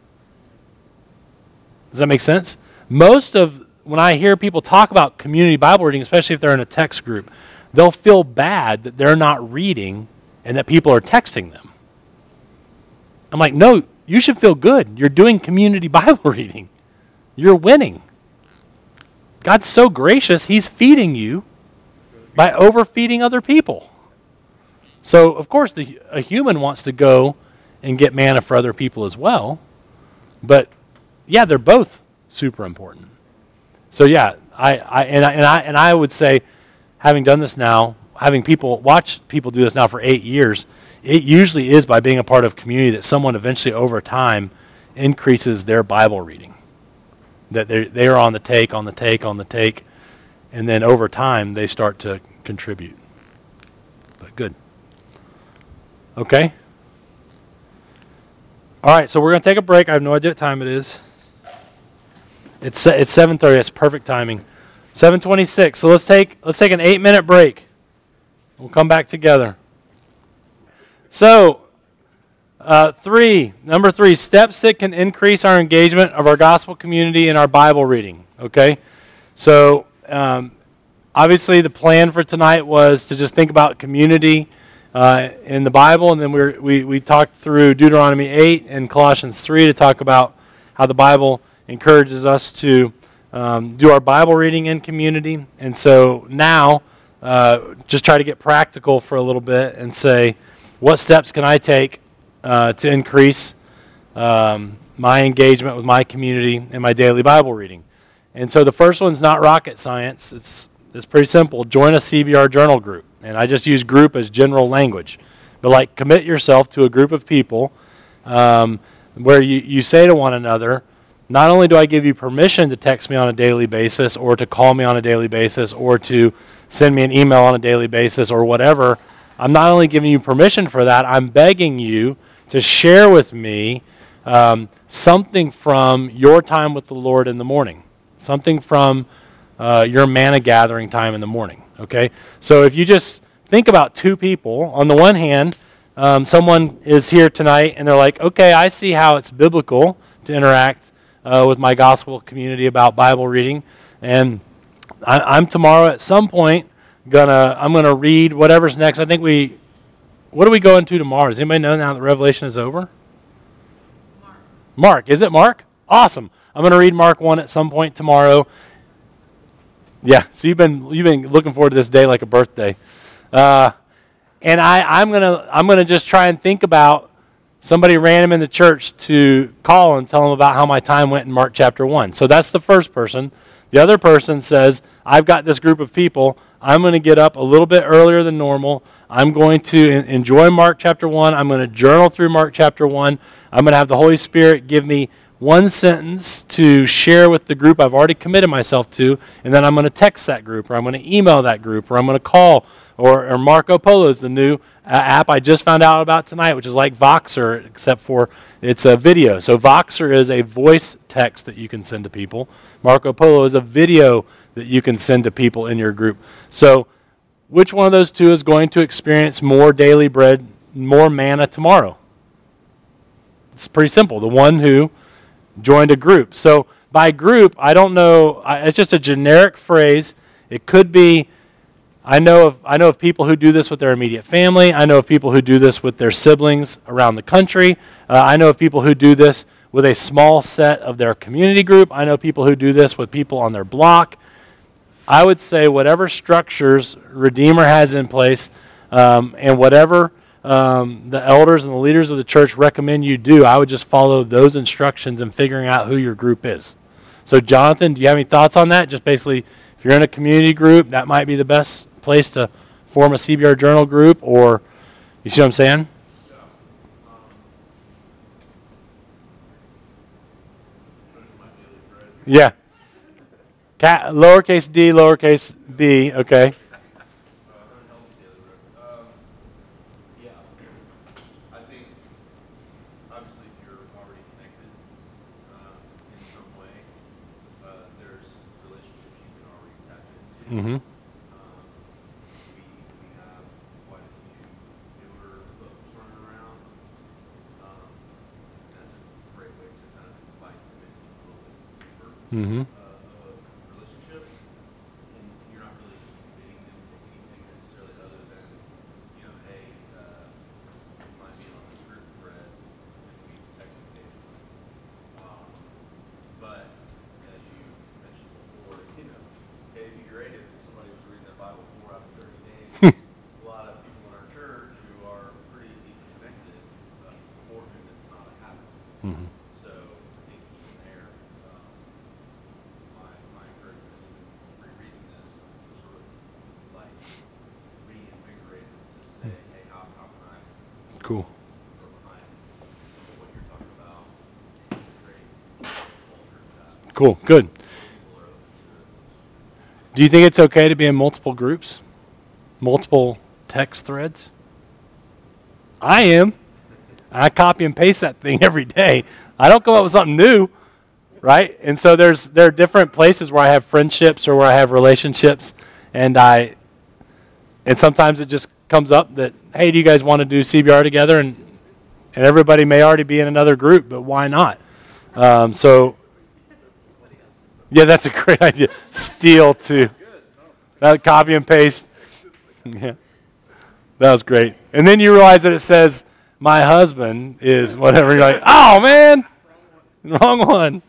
Does that make sense? Most of when I hear people talk about community Bible reading, especially if they're in a text group, they'll feel bad that they're not reading and that people are texting them. I'm like, no, you should feel good. You're doing community Bible reading. You're winning. God's so gracious, He's feeding you by overfeeding other people. So, of course, the, a human wants to go and get manna for other people as well. But, yeah, they're both super important. So, yeah, I, I, and, I, and, I, and I would say, having done this now, having people watch people do this now for eight years, it usually is by being a part of community that someone eventually over time increases their Bible reading. That they they are on the take, on the take, on the take, and then over time they start to contribute. But good. Okay. All right, so we're going to take a break. I have no idea what time it is. It's it's 7:30. That's perfect timing. 7:26. So let's take let's take an 8-minute break. We'll come back together. So, uh, three, number three, steps that can increase our engagement of our gospel community in our Bible reading. Okay? So, um, obviously, the plan for tonight was to just think about community uh, in the Bible, and then we we, we talked through Deuteronomy 8 and Colossians 3 to talk about how the Bible encourages us to um, do our Bible reading in community. And so now, uh, just try to get practical for a little bit and say, what steps can I take uh, to increase um, my engagement with my community and my daily Bible reading? And so the first one's not rocket science. It's it's pretty simple. Join a CBR journal group, and I just use group as general language, but like commit yourself to a group of people um, where you, you say to one another, not only do I give you permission to text me on a daily basis, or to call me on a daily basis, or to send me an email on a daily basis, or whatever. I'm not only giving you permission for that, I'm begging you to share with me um, something from your time with the Lord in the morning, something from uh, your manna gathering time in the morning. Okay? So if you just think about two people, on the one hand, um, someone is here tonight and they're like, okay, I see how it's biblical to interact uh, with my gospel community about Bible reading. And I, I'm tomorrow at some point gonna I'm gonna read whatever's next. I think we what are we going to tomorrow? Does anybody know now that Revelation is over? Mark. Mark, is it Mark? Awesome. I'm going to read Mark 1 at some point tomorrow. Yeah, so you've been you've been looking forward to this day like a birthday. Uh, and I, I'm gonna I'm gonna just try and think about somebody random in the church to call and tell them about how my time went in Mark chapter one. So that's the first person. The other person says, I've got this group of people. I'm going to get up a little bit earlier than normal. I'm going to enjoy Mark chapter 1. I'm going to journal through Mark chapter 1. I'm going to have the Holy Spirit give me one sentence to share with the group I've already committed myself to, and then I'm going to text that group, or I'm going to email that group, or I'm going to call, or, or Marco Polo is the new uh, app I just found out about tonight, which is like Voxer, except for it's a video. So Voxer is a voice text that you can send to people. Marco Polo is a video that you can send to people in your group. So which one of those two is going to experience more daily bread, more manna tomorrow? It's pretty simple. The one who joined a group. So by group, I don't know. It's just a generic phrase. It could be. I know of I know of people who do this with their immediate family. I know of people who do this with their siblings around the country. Uh, I know of people who do this with a small set of their community group. I know people who do this with people on their block. I would say whatever structures Redeemer has in place, um, and whatever um, the elders and the leaders of the church recommend you do, I would just follow those instructions in figuring out who your group is. So, Jonathan, do you have any thoughts on that? Just basically, if you're in a community group, that might be the best place to form a CBR journal group, or you see what I'm saying? Yeah. Cat, lowercase d, lowercase b, okay. Yeah, I think, obviously, if you're already connected, in some way, there's relationships you can already tap into. Mm-hmm. Um, we, we have quite a few newer folks running around. Um, that's a great way to kind of invite them into a little bit deeper, Mm-hmm. uh, of a relationship. And you're not really committing them to anything necessarily other than, you know, hey, uh, you might be on this group thread and we text occasionally. Um, but as you mentioned before, you know, hey, it'd be great if somebody was reading their Bible four out of thirty days. A lot of people in our church who are pretty deeply connected, uh, for whom it's not a habit. Mm-hmm. So I think even there, um, my, my encouragement is even rereading this, to sort of like reinvigorate it to say, hey, how, how can I Cool. go behind what you're talking about, and create culture that Cool. Good. Do you think it's okay to be in multiple groups? Multiple text threads? I am. I copy and paste that thing every day. I don't come up with something new, right? And so there's there are different places where I have friendships or where I have relationships, and I and sometimes it just comes up that hey, do you guys want to do CBR together? And and everybody may already be in another group, but why not? Um, so yeah, that's a great idea. Steal too. That copy and paste. Yeah. That was great. And then you realize that it says my husband is whatever. You're like, oh man, wrong one.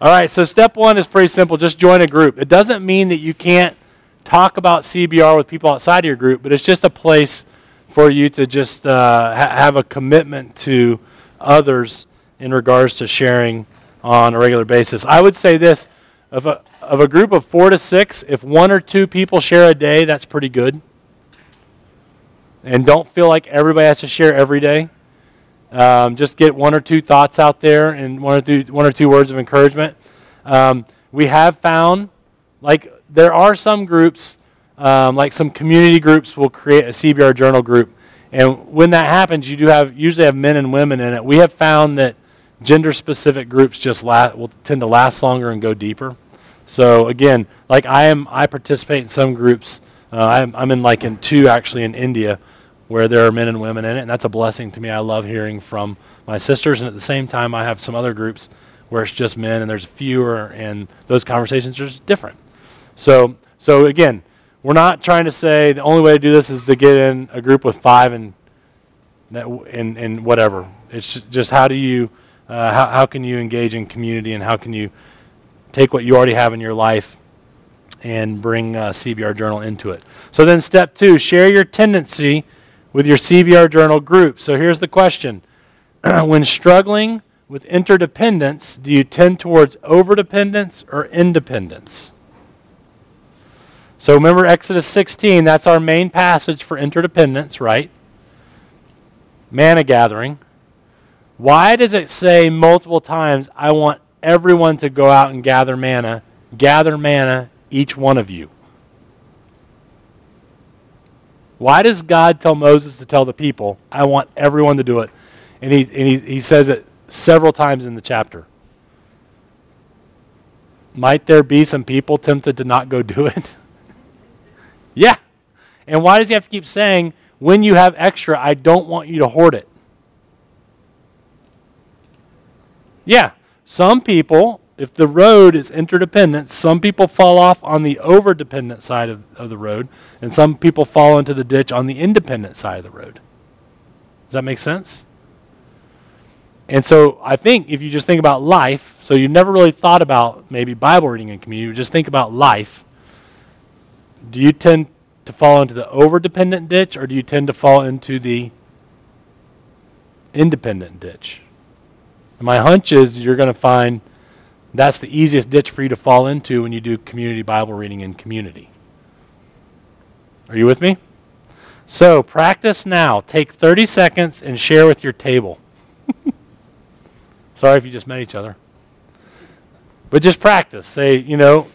All right, so step one is pretty simple. Just join a group. It doesn't mean that you can't talk about CBR with people outside of your group, but it's just a place for you to just uh, ha- have a commitment to others in regards to sharing on a regular basis. I would say this of a, of a group of four to six, if one or two people share a day, that's pretty good. And don't feel like everybody has to share every day. Um, just get one or two thoughts out there and one or two, one or two words of encouragement. Um, we have found, like, there are some groups, um, like some community groups, will create a CBR journal group, and when that happens, you do have usually have men and women in it. We have found that gender-specific groups just la- will tend to last longer and go deeper. So again, like I am, I participate in some groups. Uh, I'm, I'm in like in two actually in India, where there are men and women in it, and that's a blessing to me. I love hearing from my sisters, and at the same time, I have some other groups where it's just men, and there's fewer, and those conversations are just different. So, so again, we're not trying to say the only way to do this is to get in a group with five and and and whatever. It's just how do you, uh, how how can you engage in community, and how can you take what you already have in your life and bring uh, CBR Journal into it. So then, step two: share your tendency with your CBR Journal group. So here's the question: When struggling with interdependence, do you tend towards overdependence or independence? So remember Exodus 16, that's our main passage for interdependence, right? Manna gathering. Why does it say multiple times, I want everyone to go out and gather manna? Gather manna, each one of you. Why does God tell Moses to tell the people, I want everyone to do it? And he, and he, he says it several times in the chapter. Might there be some people tempted to not go do it? yeah. And why does he have to keep saying, when you have extra, I don't want you to hoard it? Yeah. Some people, if the road is interdependent, some people fall off on the over dependent side of, of the road, and some people fall into the ditch on the independent side of the road. Does that make sense? And so I think if you just think about life, so you've never really thought about maybe Bible reading in community, just think about life. Do you tend to fall into the over dependent ditch or do you tend to fall into the independent ditch? And my hunch is you're going to find that's the easiest ditch for you to fall into when you do community Bible reading in community. Are you with me? So practice now. Take 30 seconds and share with your table. Sorry if you just met each other. But just practice. Say, you know,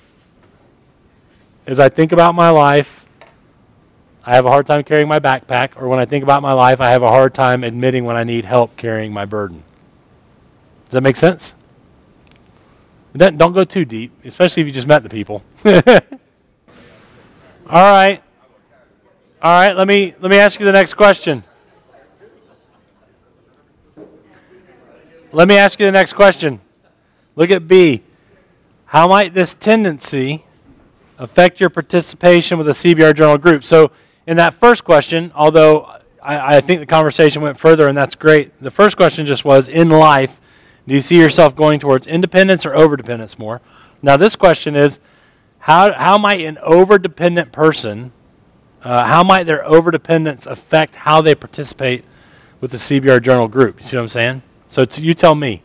as I think about my life, I have a hard time carrying my backpack, or when I think about my life, I have a hard time admitting when I need help carrying my burden. Does that make sense? Don't, don't go too deep, especially if you just met the people. All right. All right, let me let me ask you the next question. Let me ask you the next question. Look at B. How might this tendency affect your participation with a CBR journal group? So, in that first question, although I, I think the conversation went further and that's great, the first question just was in life, do you see yourself going towards independence or overdependence more? Now, this question is how, how might an overdependent person, uh, how might their overdependence affect how they participate with the CBR journal group? You see what I'm saying? So t- you tell me.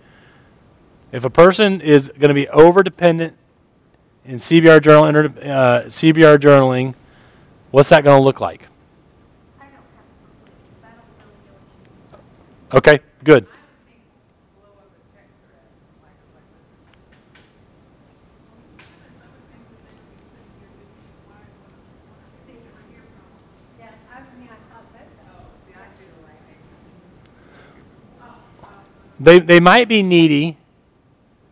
If a person is going to be overdependent in CBR journal uh, CBR journaling, what's that going to look like? Okay, don't have a clue, 'cause I don't really know what you mean. Okay, good. blow up a text thread, like, like, listen. See, it's from your problem. Yeah, I mean, I thought that, Oh, see, I feel like, They, they might be needy.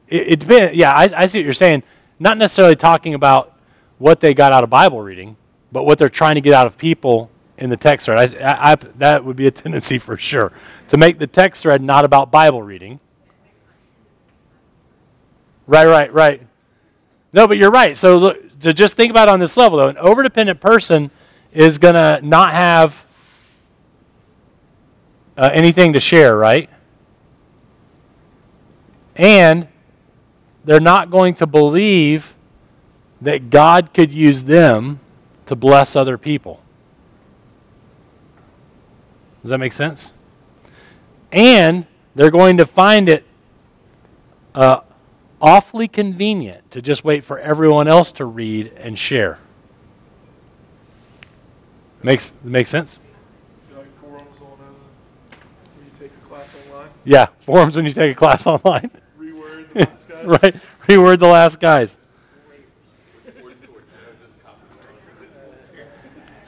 It, it depends. Yeah, I, I see what you're saying. Not necessarily talking about what they got out of Bible reading, but what they're trying to get out of people in the text thread. I, I, that would be a tendency for sure to make the text thread not about Bible reading. Right, right, right. No, but you're right. So look, to just think about on this level, though, an overdependent person is going to not have uh, anything to share, right? And they're not going to believe that God could use them to bless other people. Does that make sense? And they're going to find it uh, awfully convenient to just wait for everyone else to read and share. Makes makes sense? Like forums on uh, when you take a class online? Yeah, forums when you take a class online. Reword the last guy. right. Reword the last guys.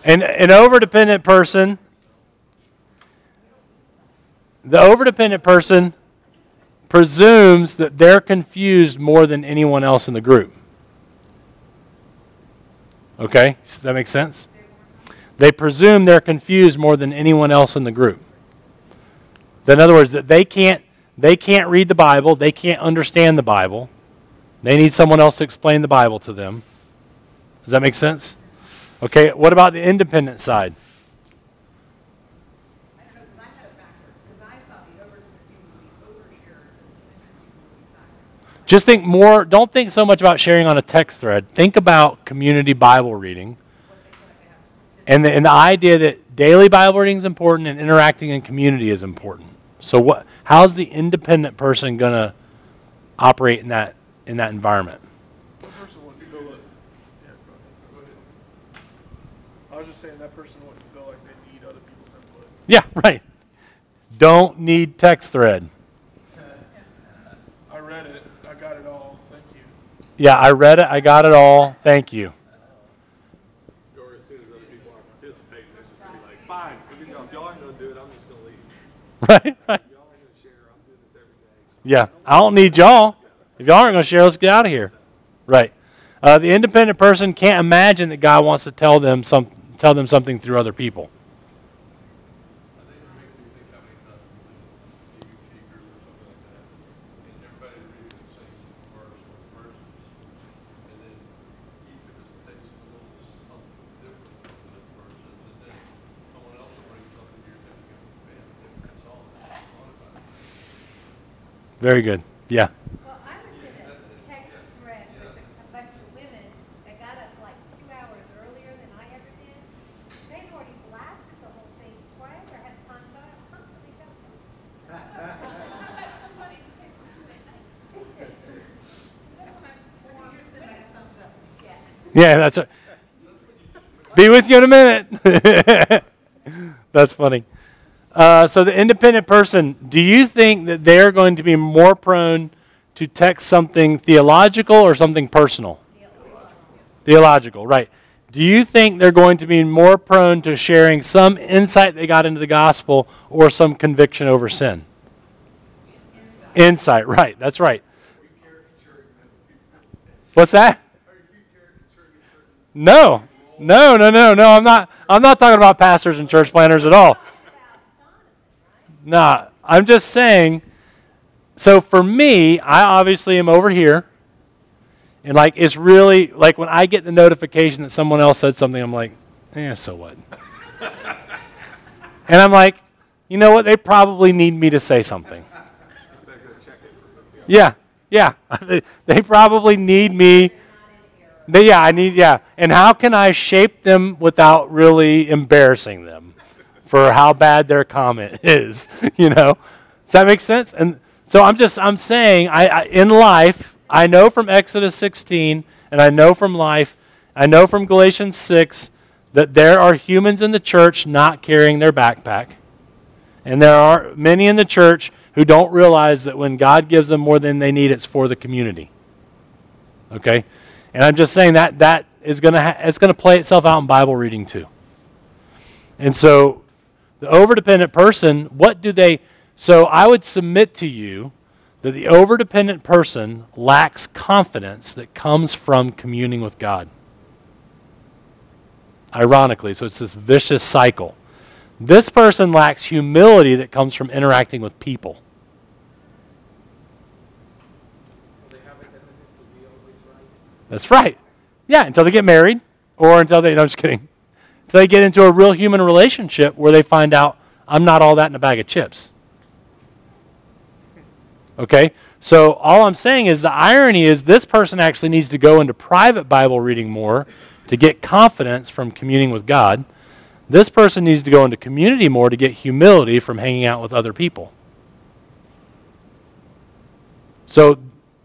And an overdependent person, the overdependent person presumes that they're confused more than anyone else in the group. Okay? Does that make sense? They presume they're confused more than anyone else in the group. In other words, that they can't they can't read the Bible, they can't understand the Bible. They need someone else to explain the Bible to them. Does that make sense? Okay, what about the independent side? Just think more, don't think so much about sharing on a text thread. Think about community Bible reading. And the, and the idea that daily Bible reading is important and interacting in community is important. So what How's the independent person going to operate in that in that environment? Yeah. I was just saying that person wouldn't feel like they need other people's input. Yeah, right. Don't need text thread. I read it. I got it all. Thank you. Yeah, I read it. I got it all. Thank you. Or as soon as other people are participating, they're just gonna be like, "Fine. Y'all ain't gonna do it. I'm just gonna leave." Right, right. Yeah, I don't need y'all. If y'all aren't going to share, let's get out of here. Right. Uh, the independent person can't imagine that God wants to tell them some, tell them something through other people. I think it makes me think how many times we do TV cheekers or something like that, and everybody reading the same verse or verses, and then each of us takes a little something different from those verses, and then someone else will bring something to your attention, and man, that's all, that's all about it. Very good. Yeah. Well, I was in a text thread with a a bunch of women that got up like two hours earlier than I ever did. They'd already blasted the whole thing before I ever had time, so I constantly got Somebody takes you at night. That's my form. You're sitting like a. Yeah. Yeah, that's it. Be with you in a minute. that's funny. Uh, so, the independent person, do you think that they're going to be more prone to text something theological or something personal? Theological, right. Do you think they're going to be more prone to sharing some insight they got into the gospel or some conviction over sin? Insight, right. That's right. What's that? No, no, no, no, no. I'm not. I'm not talking about pastors and church planners at all. Nah, I'm just saying. So for me, I obviously am over here, and like it's really like when I get the notification that someone else said something, I'm like, yeah, so what? and I'm like, you know what? They probably need me to say something. Yeah, yeah. they, they probably need me. They, yeah, I need, yeah. And how can I shape them without really embarrassing them for how bad their comment is? You know, does that make sense? And so I'm just, I'm saying, I, I in life, I know from Exodus 16, and I know from life, I know from Galatians 6 that there are humans in the church not carrying their backpack. And there are many in the church who don't realize that when God gives them more than they need, it's for the community. Okay? And I'm just saying that that is going to ha- it's going to play itself out in Bible reading too. And so the overdependent person, what do they so I would submit to you that the overdependent person lacks confidence that comes from communing with God. Ironically, so it's this vicious cycle. This person lacks humility that comes from interacting with people. That's right. Yeah, until they get married or until they, no, I'm just kidding. They get into a real human relationship where they find out I'm not all that in a bag of chips. Okay? So all I'm saying is the irony is this person actually needs to go into private Bible reading more to get confidence from communing with God. This person needs to go into community more to get humility from hanging out with other people. So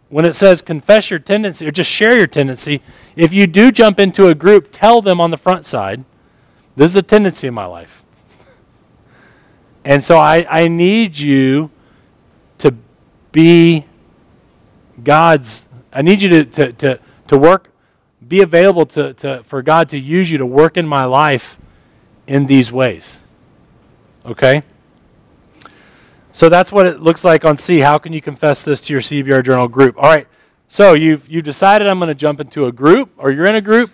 when it says confess your tendency or just share your tendency, if you do jump into a group, tell them on the front side, this is a tendency in my life. And so I, I need you to be God's, I need you to, to, to, to work, be available to, to, for God to use you to work in my life in these ways. Okay? So that's what it looks like on C. How can you confess this to your CBR journal group? All right. So you've you've decided I'm going to jump into a group, or you're in a group.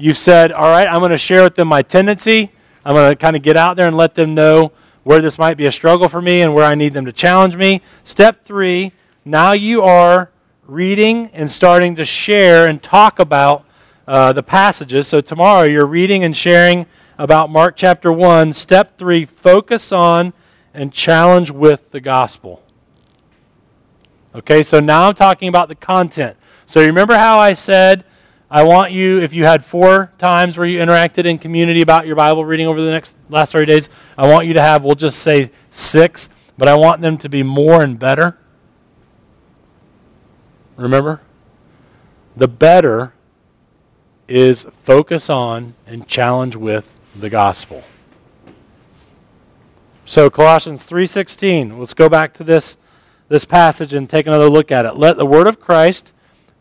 You've said, all right, I'm going to share with them my tendency. I'm going to kind of get out there and let them know where this might be a struggle for me and where I need them to challenge me. Step three. Now you are reading and starting to share and talk about uh, the passages. So tomorrow you're reading and sharing about Mark chapter one. Step three. Focus on and challenge with the gospel. Okay, so now I'm talking about the content. So remember how I said I want you, if you had four times where you interacted in community about your Bible reading over the next last 30 days, I want you to have, we'll just say six, but I want them to be more and better. Remember? The better is focus on and challenge with the gospel. So Colossians 3:16. Let's go back to this this passage and take another look at it. Let the word of Christ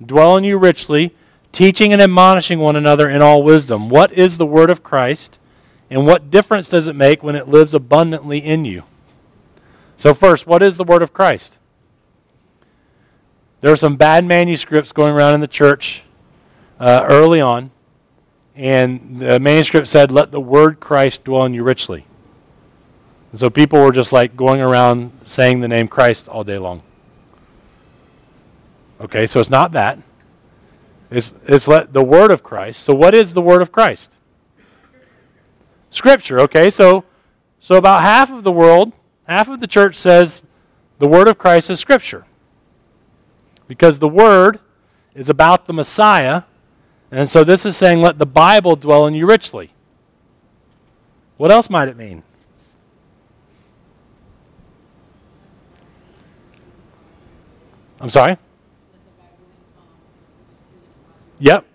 dwell in you richly, teaching and admonishing one another in all wisdom. What is the word of Christ, and what difference does it make when it lives abundantly in you? So, first, what is the word of Christ? There were some bad manuscripts going around in the church uh, early on, and the manuscript said, Let the word Christ dwell in you richly. And so people were just like going around saying the name Christ all day long. Okay, so it's not that. It's, it's let the word of Christ. So what is the word of Christ? Scripture. Okay, so so about half of the world, half of the church says the word of Christ is Scripture. Because the word is about the Messiah, and so this is saying let the Bible dwell in you richly. What else might it mean? I'm sorry? Yep.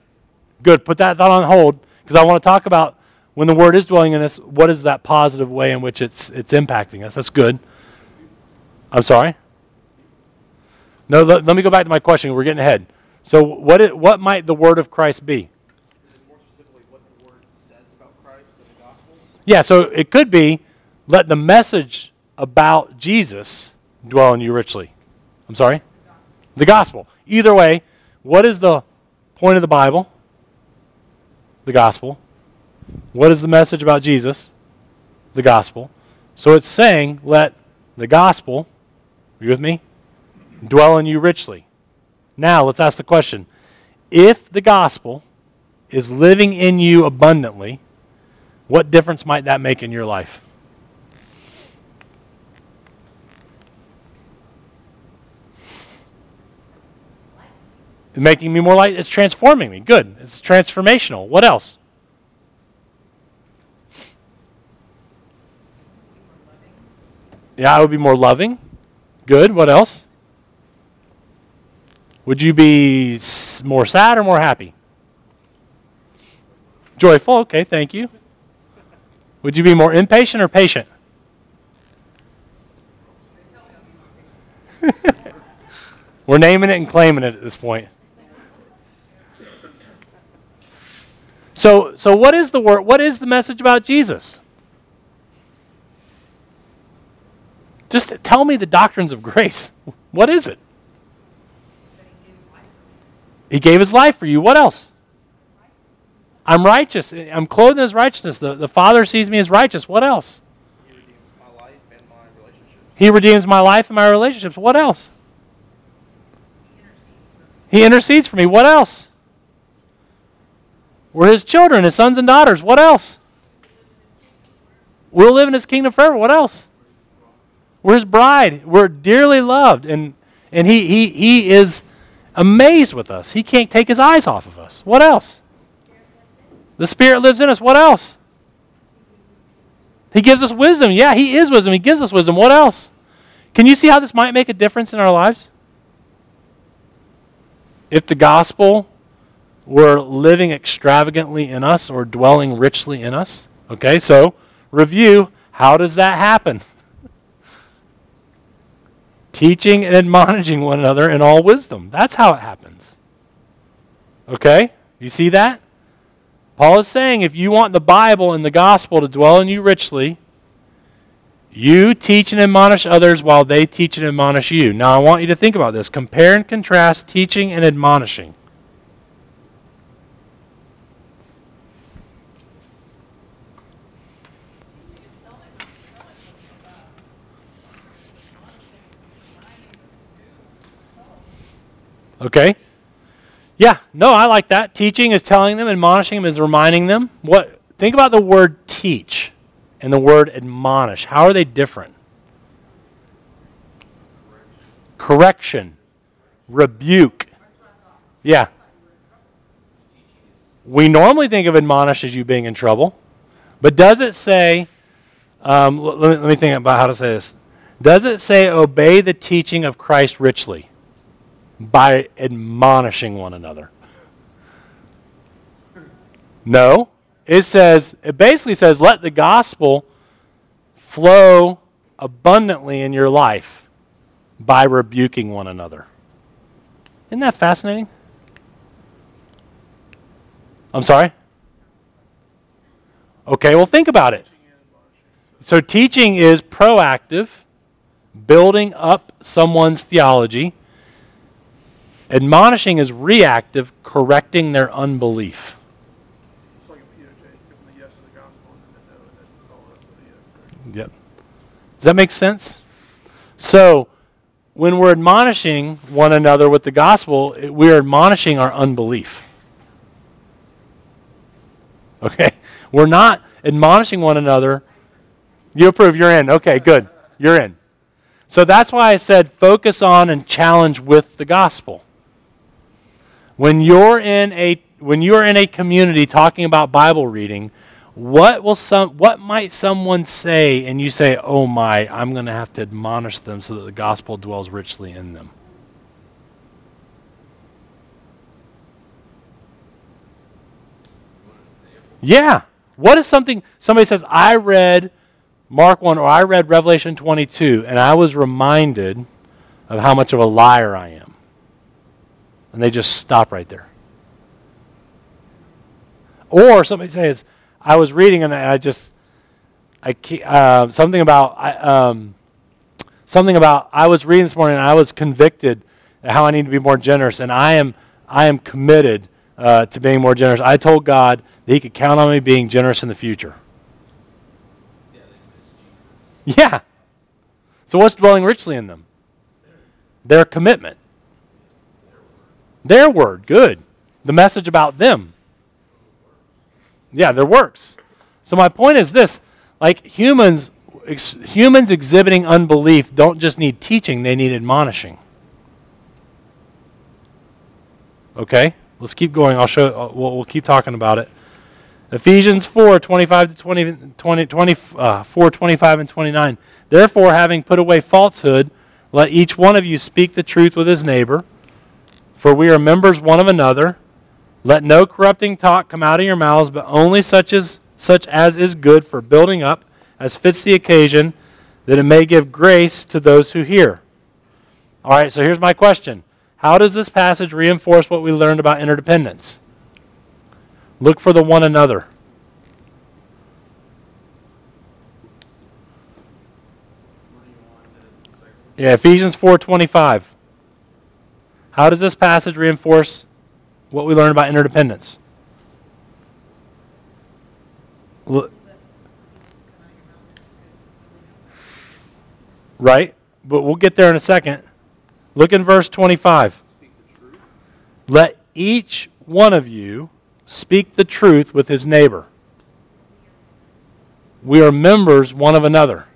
Good. Put that thought on hold because I want to talk about when the word is dwelling in us, what is that positive way in which it's it's impacting us? That's good. I'm sorry? No, let, let me go back to my question. We're getting ahead. So what it, what might the word of Christ be? Yeah, so it could be let the message about Jesus dwell in you richly. I'm sorry? The gospel. Either way, what is the point of the Bible? The gospel. What is the message about Jesus? The gospel. So it's saying, let the gospel, are you with me? Dwell in you richly. Now, let's ask the question if the gospel is living in you abundantly, what difference might that make in your life? Making me more light, it's transforming me. Good. It's transformational. What else? Yeah, I would be more loving. Good. What else? Would you be more sad or more happy? Joyful. Okay, thank you. Would you be more impatient or patient? We're naming it and claiming it at this point. So, so what is the word? What is the message about Jesus? Just tell me the doctrines of grace. What is it? He gave his life for you. What else? I'm righteous. I'm clothed in his righteousness. The, the Father sees me as righteous. What else? He redeems my life and my relationship. He redeems my life and my relationships. What else? He intercedes for me. What else? We're his children, his sons and daughters. What else? We'll live in his kingdom forever. What else? We're his bride. We're dearly loved. And, and he, he, he is amazed with us. He can't take his eyes off of us. What else? The Spirit lives in us. What else? He gives us wisdom. Yeah, He is wisdom. He gives us wisdom. What else? Can you see how this might make a difference in our lives? If the gospel were living extravagantly in us or dwelling richly in us. Okay, so review how does that happen? Teaching and admonishing one another in all wisdom. That's how it happens. Okay? You see that? Paul is saying if you want the Bible and the gospel to dwell in you richly, you teach and admonish others while they teach and admonish you. Now, I want you to think about this. Compare and contrast teaching and admonishing. Okay? Yeah, no, I like that. Teaching is telling them, admonishing them is reminding them. What think about the word teach and the word admonish. How are they different? Correction. Rebuke. Yeah. We normally think of admonish as you being in trouble, but does it say, um, let, me, let me think about how to say this. Does it say obey the teaching of Christ richly? By admonishing one another. No. It says, it basically says, let the gospel flow abundantly in your life by rebuking one another. Isn't that fascinating? I'm sorry? Okay, well, think about it. So, teaching is proactive, building up someone's theology. Admonishing is reactive, correcting their unbelief. Like a POJ, give them the yes the gospel and then the no, and then follow up with the, uh, Yep. Does that make sense? So, when we're admonishing one another with the gospel, it- we're admonishing our unbelief. Okay? We're not admonishing one another. You approve, you're in. Okay, good. You're in. So that's why I said focus on and challenge with the gospel. When you're in a when you're in a community talking about Bible reading, what will some what might someone say and you say, "Oh my, I'm going to have to admonish them so that the gospel dwells richly in them." Yeah. What is something somebody says, "I read Mark 1 or I read Revelation 22 and I was reminded of how much of a liar I am." And they just stop right there. Or somebody says, I was reading and I just, I uh, something about, I, um, something about, I was reading this morning and I was convicted how I need to be more generous and I am, I am committed uh, to being more generous. I told God that He could count on me being generous in the future. Yeah. So what's dwelling richly in them? Their commitment. Their word, good. The message about them. Yeah, their works. So my point is this, like humans ex- humans exhibiting unbelief don't just need teaching, they need admonishing. Okay? Let's keep going. I'll show uh, we'll, we'll keep talking about it. Ephesians 4 25 to 20, 20, 20 uh, 4 25 and 29. Therefore, having put away falsehood, let each one of you speak the truth with his neighbor, for we are members one of another. Let no corrupting talk come out of your mouths, but only such as, such as is good for building up, as fits the occasion, that it may give grace to those who hear. All right, so here's my question How does this passage reinforce what we learned about interdependence? Look for the one another. Yeah, Ephesians 4:25. How does this passage reinforce what we learned about interdependence? Right? But we'll get there in a second. Look in verse 25. Speak the truth. Let each one of you speak the truth with his neighbor. We are members one of another.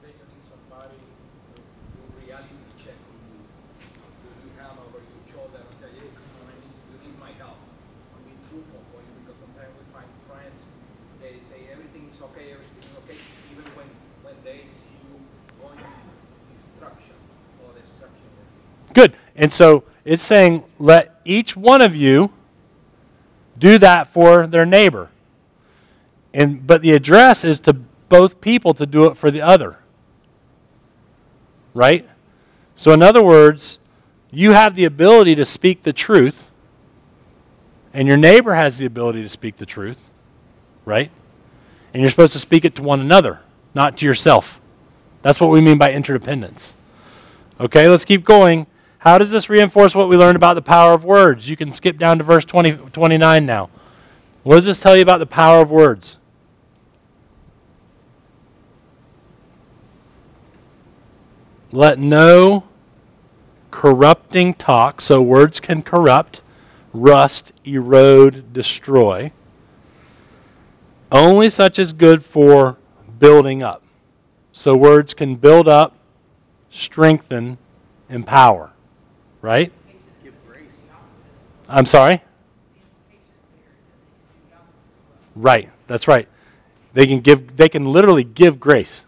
Then you need somebody to do reality check on you. Do you have over your shoulder and say, hey, come on, I need, you need my help. And be truthful for you because sometimes we find friends, they say everything's okay, everything's okay, even when, when they see you going destruction or destruction. Good. And so it's saying, let each one of you do that for their neighbor. And but the address is to both people to do it for the other. Right? So in other words, you have the ability to speak the truth, and your neighbor has the ability to speak the truth, right? And you're supposed to speak it to one another, not to yourself. That's what we mean by interdependence. Okay, let's keep going. How does this reinforce what we learned about the power of words? You can skip down to verse 20, 29 now. What does this tell you about the power of words? Let no corrupting talk, so words can corrupt, rust, erode, destroy. Only such is good for building up. So words can build up, strengthen, empower. Right? I'm sorry? Right. That's right. They can give they can literally give grace.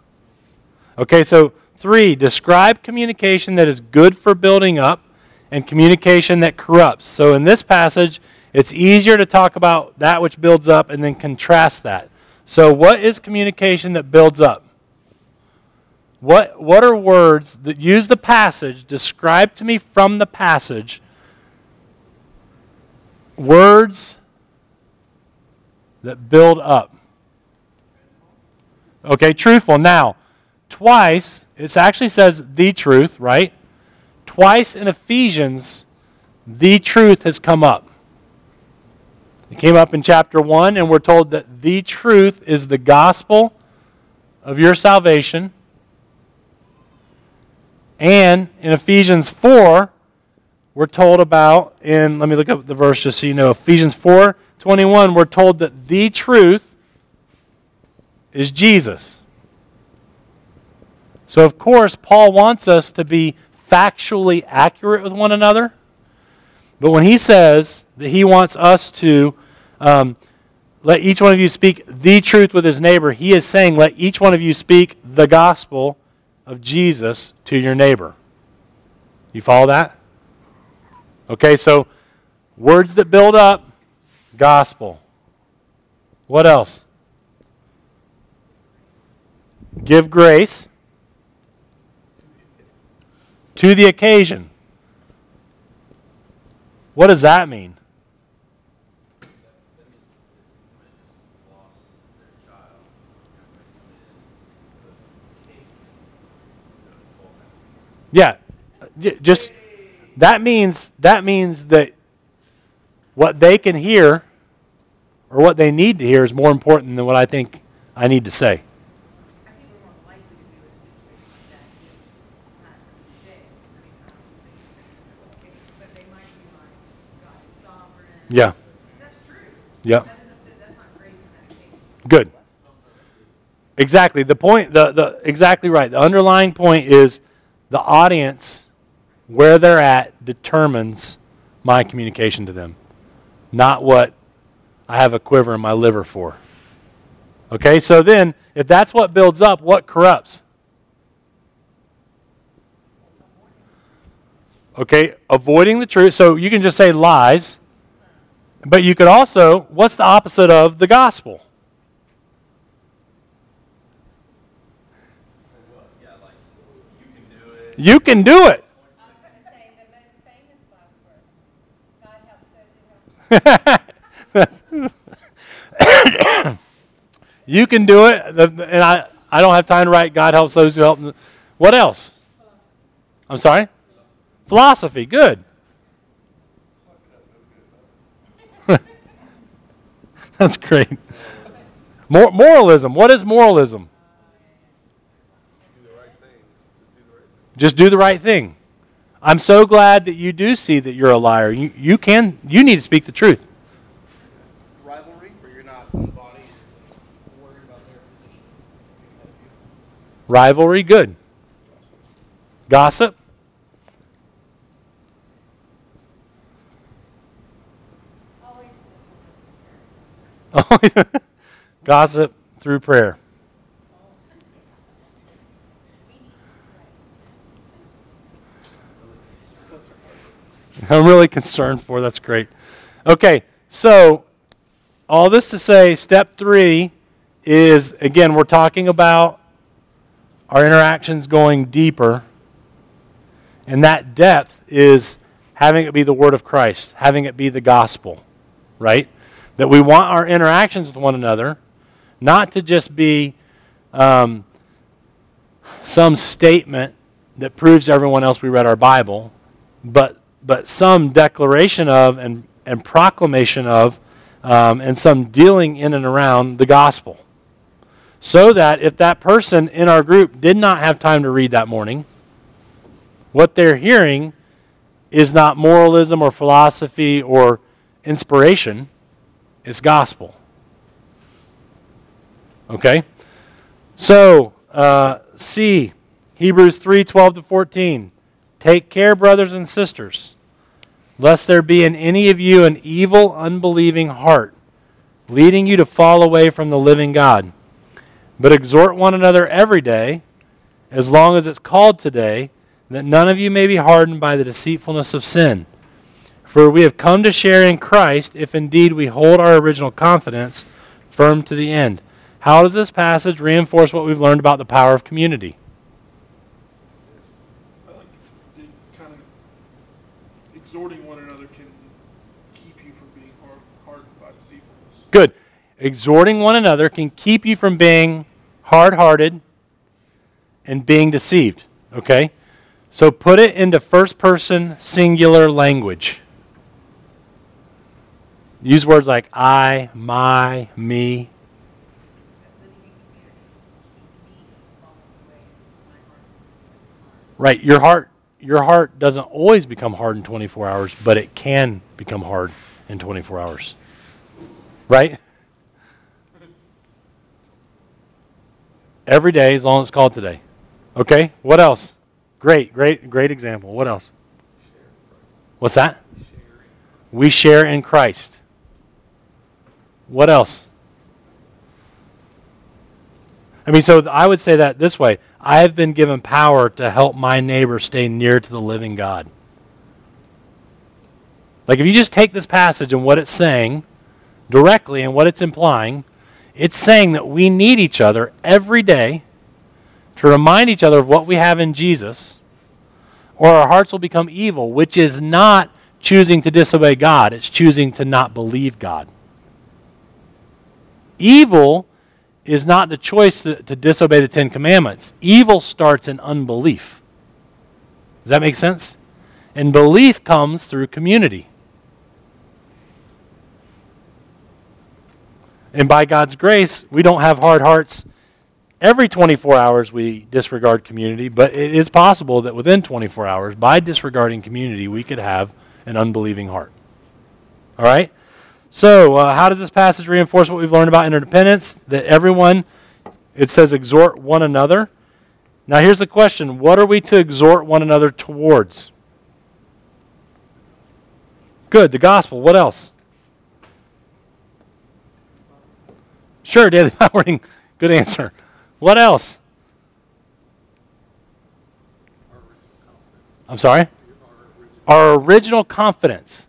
Okay, so 3, describe communication that is good for building up and communication that corrupts. So in this passage, it's easier to talk about that which builds up and then contrast that. So what is communication that builds up? What what are words that use the passage, describe to me from the passage words that build up. Okay, truthful. Now, twice, it actually says the truth, right? Twice in Ephesians, the truth has come up. It came up in chapter 1, and we're told that the truth is the gospel of your salvation. And in Ephesians 4, we're told about in let me look up the verse just so you know Ephesians 4 21 we're told that the truth is Jesus. So of course Paul wants us to be factually accurate with one another. But when he says that he wants us to um, let each one of you speak the truth with his neighbor, he is saying, let each one of you speak the gospel of Jesus to your neighbor. You follow that? Okay, so words that build up, gospel. What else? Give grace to the occasion. What does that mean? That means if somebody just lost their child, you know, might come in, the cake, you know, twelve Yeah, just that means that means that what they can hear or what they need to hear is more important than what I think I need to say. Yeah. Occasion. Good. Exactly. The point the, the exactly right. The underlying point is the audience where they're at determines my communication to them. Not what I have a quiver in my liver for. Okay, so then if that's what builds up, what corrupts? Okay, avoiding the truth. So you can just say lies, but you could also, what's the opposite of the gospel? Yeah, like, you can do it. You can do it. You can do it, and I, I don't have time to write. God helps those who help. them." What else? I'm sorry. Philosophy. Good. That's great. Mor- moralism. What is moralism? Do the right thing. Just Just do the right thing. do the right thing. I'm so glad that you do see that you're a liar. You, you can. You need to speak the truth. Rivalry, where you're not one body and worried about their position. ahead of you. Rivalry. Good. Gossip. Always Gossip through prayer. I'm really concerned for. That's great. Okay, so all this to say, step three is again, we're talking about our interactions going deeper, and that depth is having it be the Word of Christ, having it be the gospel, right? That we want our interactions with one another not to just be um, some statement that proves everyone else we read our Bible, but but some declaration of and, and proclamation of um, and some dealing in and around the gospel. So that if that person in our group did not have time to read that morning, what they're hearing is not moralism or philosophy or inspiration, it's gospel. Okay? So, uh, C, Hebrews 3 12 to 14. Take care, brothers and sisters, lest there be in any of you an evil, unbelieving heart, leading you to fall away from the living God. But exhort one another every day, as long as it's called today, that none of you may be hardened by the deceitfulness of sin. For we have come to share in Christ if indeed we hold our original confidence firm to the end. How does this passage reinforce what we've learned about the power of community? I like the kind of exhorting one another can keep you from being hard, hardened by deceitfulness. Good. exhorting one another can keep you from being hard hearted and being deceived. Okay? So put it into first person singular language. Use words like I, my, me. Right, your heart your heart doesn't always become hard in 24 hours, but it can become hard in 24 hours. Right? Every day as long as it's called today. Okay? What else? Great, great, great example. What else? What's that? We share in Christ. What else? I mean, so I would say that this way I have been given power to help my neighbor stay near to the living God. Like, if you just take this passage and what it's saying directly and what it's implying, it's saying that we need each other every day to remind each other of what we have in Jesus, or our hearts will become evil, which is not choosing to disobey God, it's choosing to not believe God. Evil is not the choice to, to, disobey the Ten Commandments. Evil starts in unbelief. Does that make sense? And belief comes through community. And by God's grace, we don't have hard hearts. Every 24 hours we disregard community, but it is possible that within 24 hours, by disregarding community, we could have an unbelieving heart. All right? So, uh, how does this passage reinforce what we've learned about interdependence? That everyone, it says, exhort one another. Now, here's the question What are we to exhort one another towards? Good, the gospel. What else? Sure, daily Bible Good answer. What else? I'm sorry? Our original confidence.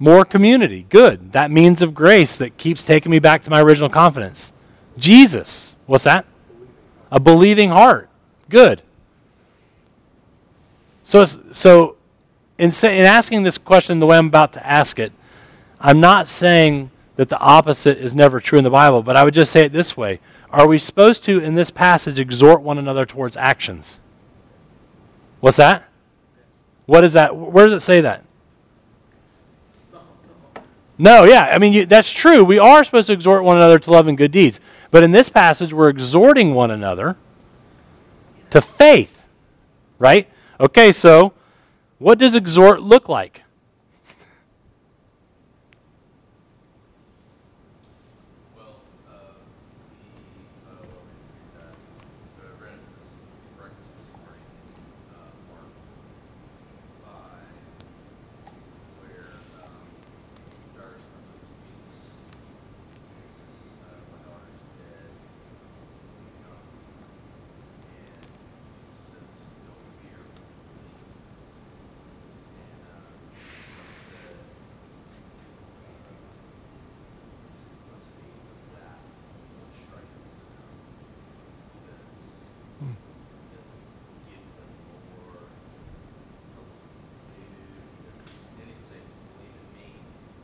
More community. Good. That means of grace that keeps taking me back to my original confidence. Jesus. What's that? A believing heart. Good. So, so in, say, in asking this question the way I'm about to ask it, I'm not saying that the opposite is never true in the Bible, but I would just say it this way. Are we supposed to, in this passage, exhort one another towards actions? What's that? What is that? Where does it say that? No, yeah. I mean, you, that's true. We are supposed to exhort one another to love and good deeds. But in this passage, we're exhorting one another to faith, right? Okay, so what does exhort look like? Well, uh, the, uh, that, uh, read this breakfast this morning, uh, Mark five, where, um, stars from the Jesus, and says, uh, my daughter's dead, come, and Jesus says, don't fear, believe. And, uh, said, simplicity of that will strike you down. Because it doesn't give them more hope to do. Then he'd say, believe in me,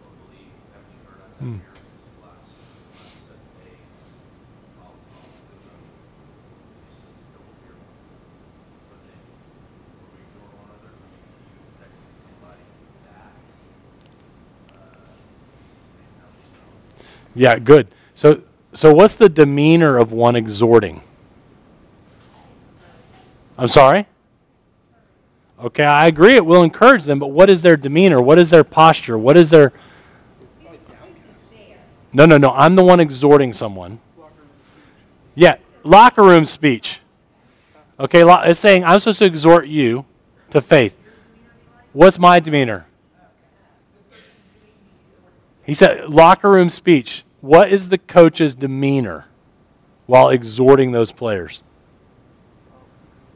or believe, haven't you heard I've done miracles the last, last seven days? I'll, I'll do them. He says, don't fear. But then, when we exhort one another, you, you texting somebody that, uh, man, that was strong. Yeah, good. So, so what's the demeanor of one exhorting? I'm sorry? Okay, I agree it will encourage them, but what is their demeanor? What is their posture? What is their. No, no, no. I'm the one exhorting someone. Yeah, locker room speech. Okay, it's saying I'm supposed to exhort you to faith. What's my demeanor? He said, locker room speech. What is the coach's demeanor while exhorting those players?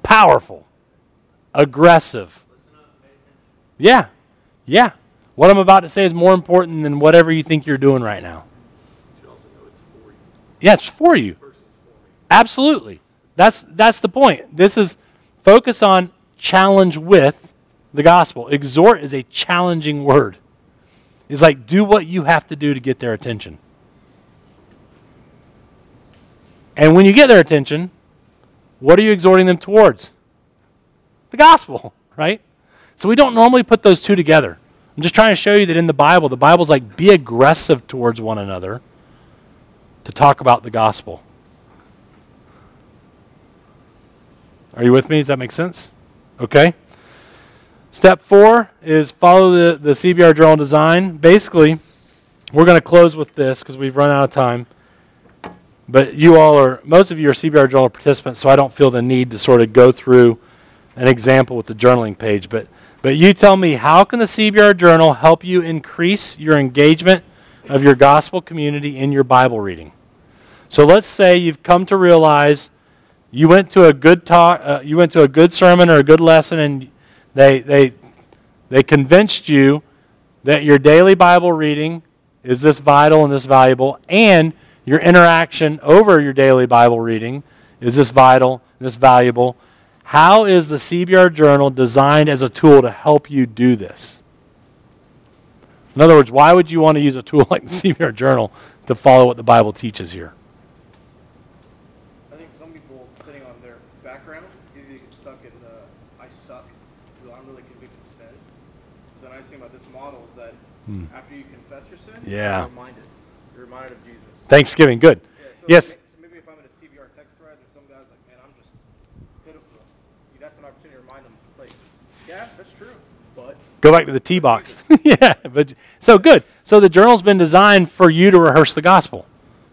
Powerful, aggressive. Yeah, yeah. What I'm about to say is more important than whatever you think you're doing right now. Yeah, it's for you. Absolutely. That's that's the point. This is focus on challenge with the gospel. Exhort is a challenging word. It's like, do what you have to do to get their attention. And when you get their attention, what are you exhorting them towards? The gospel, right? So we don't normally put those two together. I'm just trying to show you that in the Bible, the Bible's like be aggressive towards one another to talk about the gospel. Are you with me? Does that make sense? Okay. Step four is follow the, the CBR journal design. Basically, we're going to close with this because we've run out of time. But you all are, most of you are CBR journal participants, so I don't feel the need to sort of go through an example with the journaling page. But, but you tell me, how can the CBR journal help you increase your engagement of your gospel community in your Bible reading? So let's say you've come to realize you went to a good talk, uh, you went to a good sermon or a good lesson, and they, they, they convinced you that your daily Bible reading is this vital and this valuable, and your interaction over your daily Bible reading is this vital and this valuable. How is the CBR Journal designed as a tool to help you do this? In other words, why would you want to use a tool like the CBR Journal to follow what the Bible teaches here? I think some people, depending on their background, it's easy to get stuck in the I suck, well, I'm really convicted of sin. The nice thing about this model is that Hmm. after you confess your sin, Yeah. you're reminded. You're reminded of Jesus. Thanksgiving, good. Yeah, so Yes. Maybe, so maybe if I'm in a CBR text thread and some guy's like, man, I'm just pitiful, that's an opportunity to remind them. It's like, yeah, that's true, but Go back to the T box. yeah, but so good. So the journal's been designed for you to rehearse the gospel,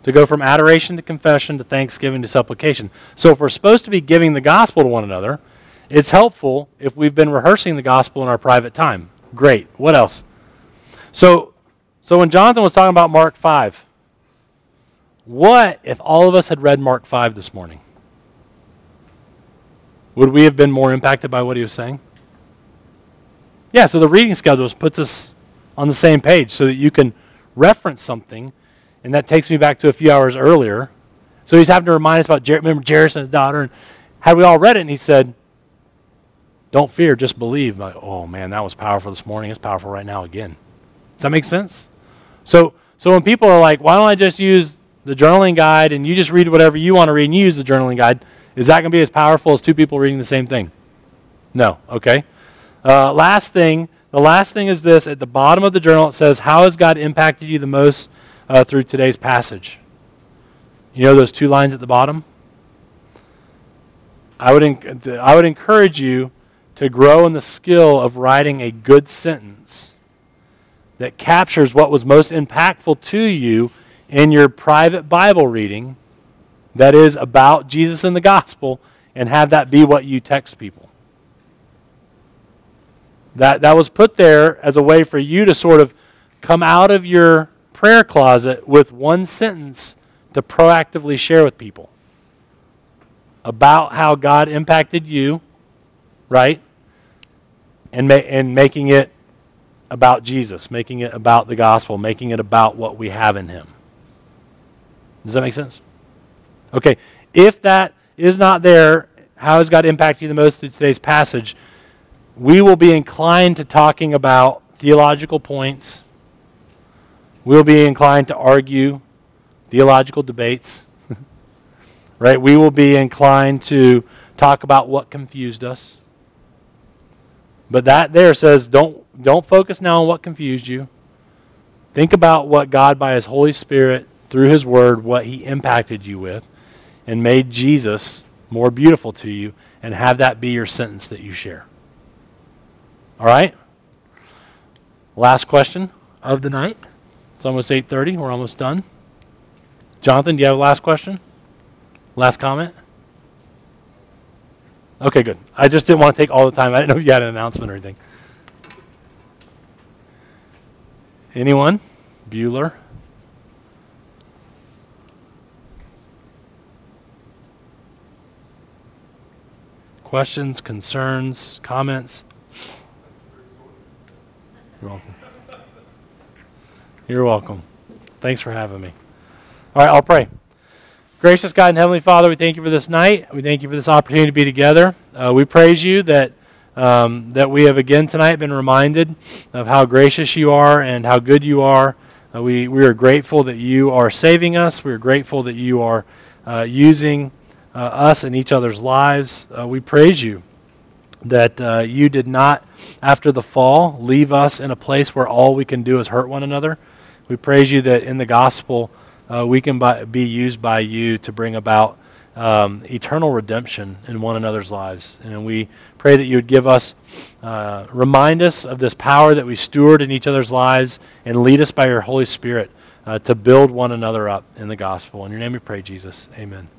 to go from adoration to confession to thanksgiving to supplication. So if we're supposed to be giving the gospel to one another, it's helpful if we've been rehearsing the gospel in our private time. Great. What else? So, so when Jonathan was talking about Mark five, what if all of us had read Mark five this morning? Would we have been more impacted by what he was saying? Yeah, so the reading schedules puts us on the same page so that you can reference something, and that takes me back to a few hours earlier. So he's having to remind us about Jer- remember Jairus and his daughter, and had we all read it, and he said, "Don't fear, just believe." Like, oh man, that was powerful this morning. It's powerful right now again. Does that make sense? So, so when people are like, "Why don't I just use the journaling guide and you just read whatever you want to read and you use the journaling guide?" Is that going to be as powerful as two people reading the same thing? No. Okay. Uh, last thing, the last thing is this. At the bottom of the journal, it says, How has God impacted you the most uh, through today's passage? You know those two lines at the bottom? I would, enc- I would encourage you to grow in the skill of writing a good sentence that captures what was most impactful to you in your private Bible reading that is about Jesus and the gospel, and have that be what you text people. That, that was put there as a way for you to sort of come out of your prayer closet with one sentence to proactively share with people about how God impacted you, right? And, ma- and making it about Jesus, making it about the gospel, making it about what we have in Him. Does that make sense? Okay, if that is not there, how has God impacted you the most through today's passage? We will be inclined to talking about theological points. We'll be inclined to argue theological debates. right? We will be inclined to talk about what confused us. But that there says don't don't focus now on what confused you. Think about what God by his Holy Spirit through his word what he impacted you with and made Jesus more beautiful to you and have that be your sentence that you share. All right? Last question of the night. It's almost 8:30. We're almost done. Jonathan, do you have a last question? Last comment? Okay, good. I just didn't want to take all the time. I didn't know if you had an announcement or anything. Anyone? Bueller? Questions, concerns, comments? You're welcome. You're welcome. Thanks for having me. All right, I'll pray. Gracious God and Heavenly Father, we thank you for this night. We thank you for this opportunity to be together. Uh, we praise you that um, that we have again tonight been reminded of how gracious you are and how good you are. Uh, we, we are grateful that you are saving us. We are grateful that you are uh, using us in each other's lives. Uh, we praise you that uh, you did not, after the fall, leave us in a place where all we can do is hurt one another. We praise you that in the gospel, uh, we can by, be used by you to bring about um, eternal redemption in one another's lives. And we pray that you would give us, uh, remind us of this power that we steward in each other's lives, and lead us by your Holy Spirit uh, to build one another up in the gospel. In your name we pray, Jesus. Amen.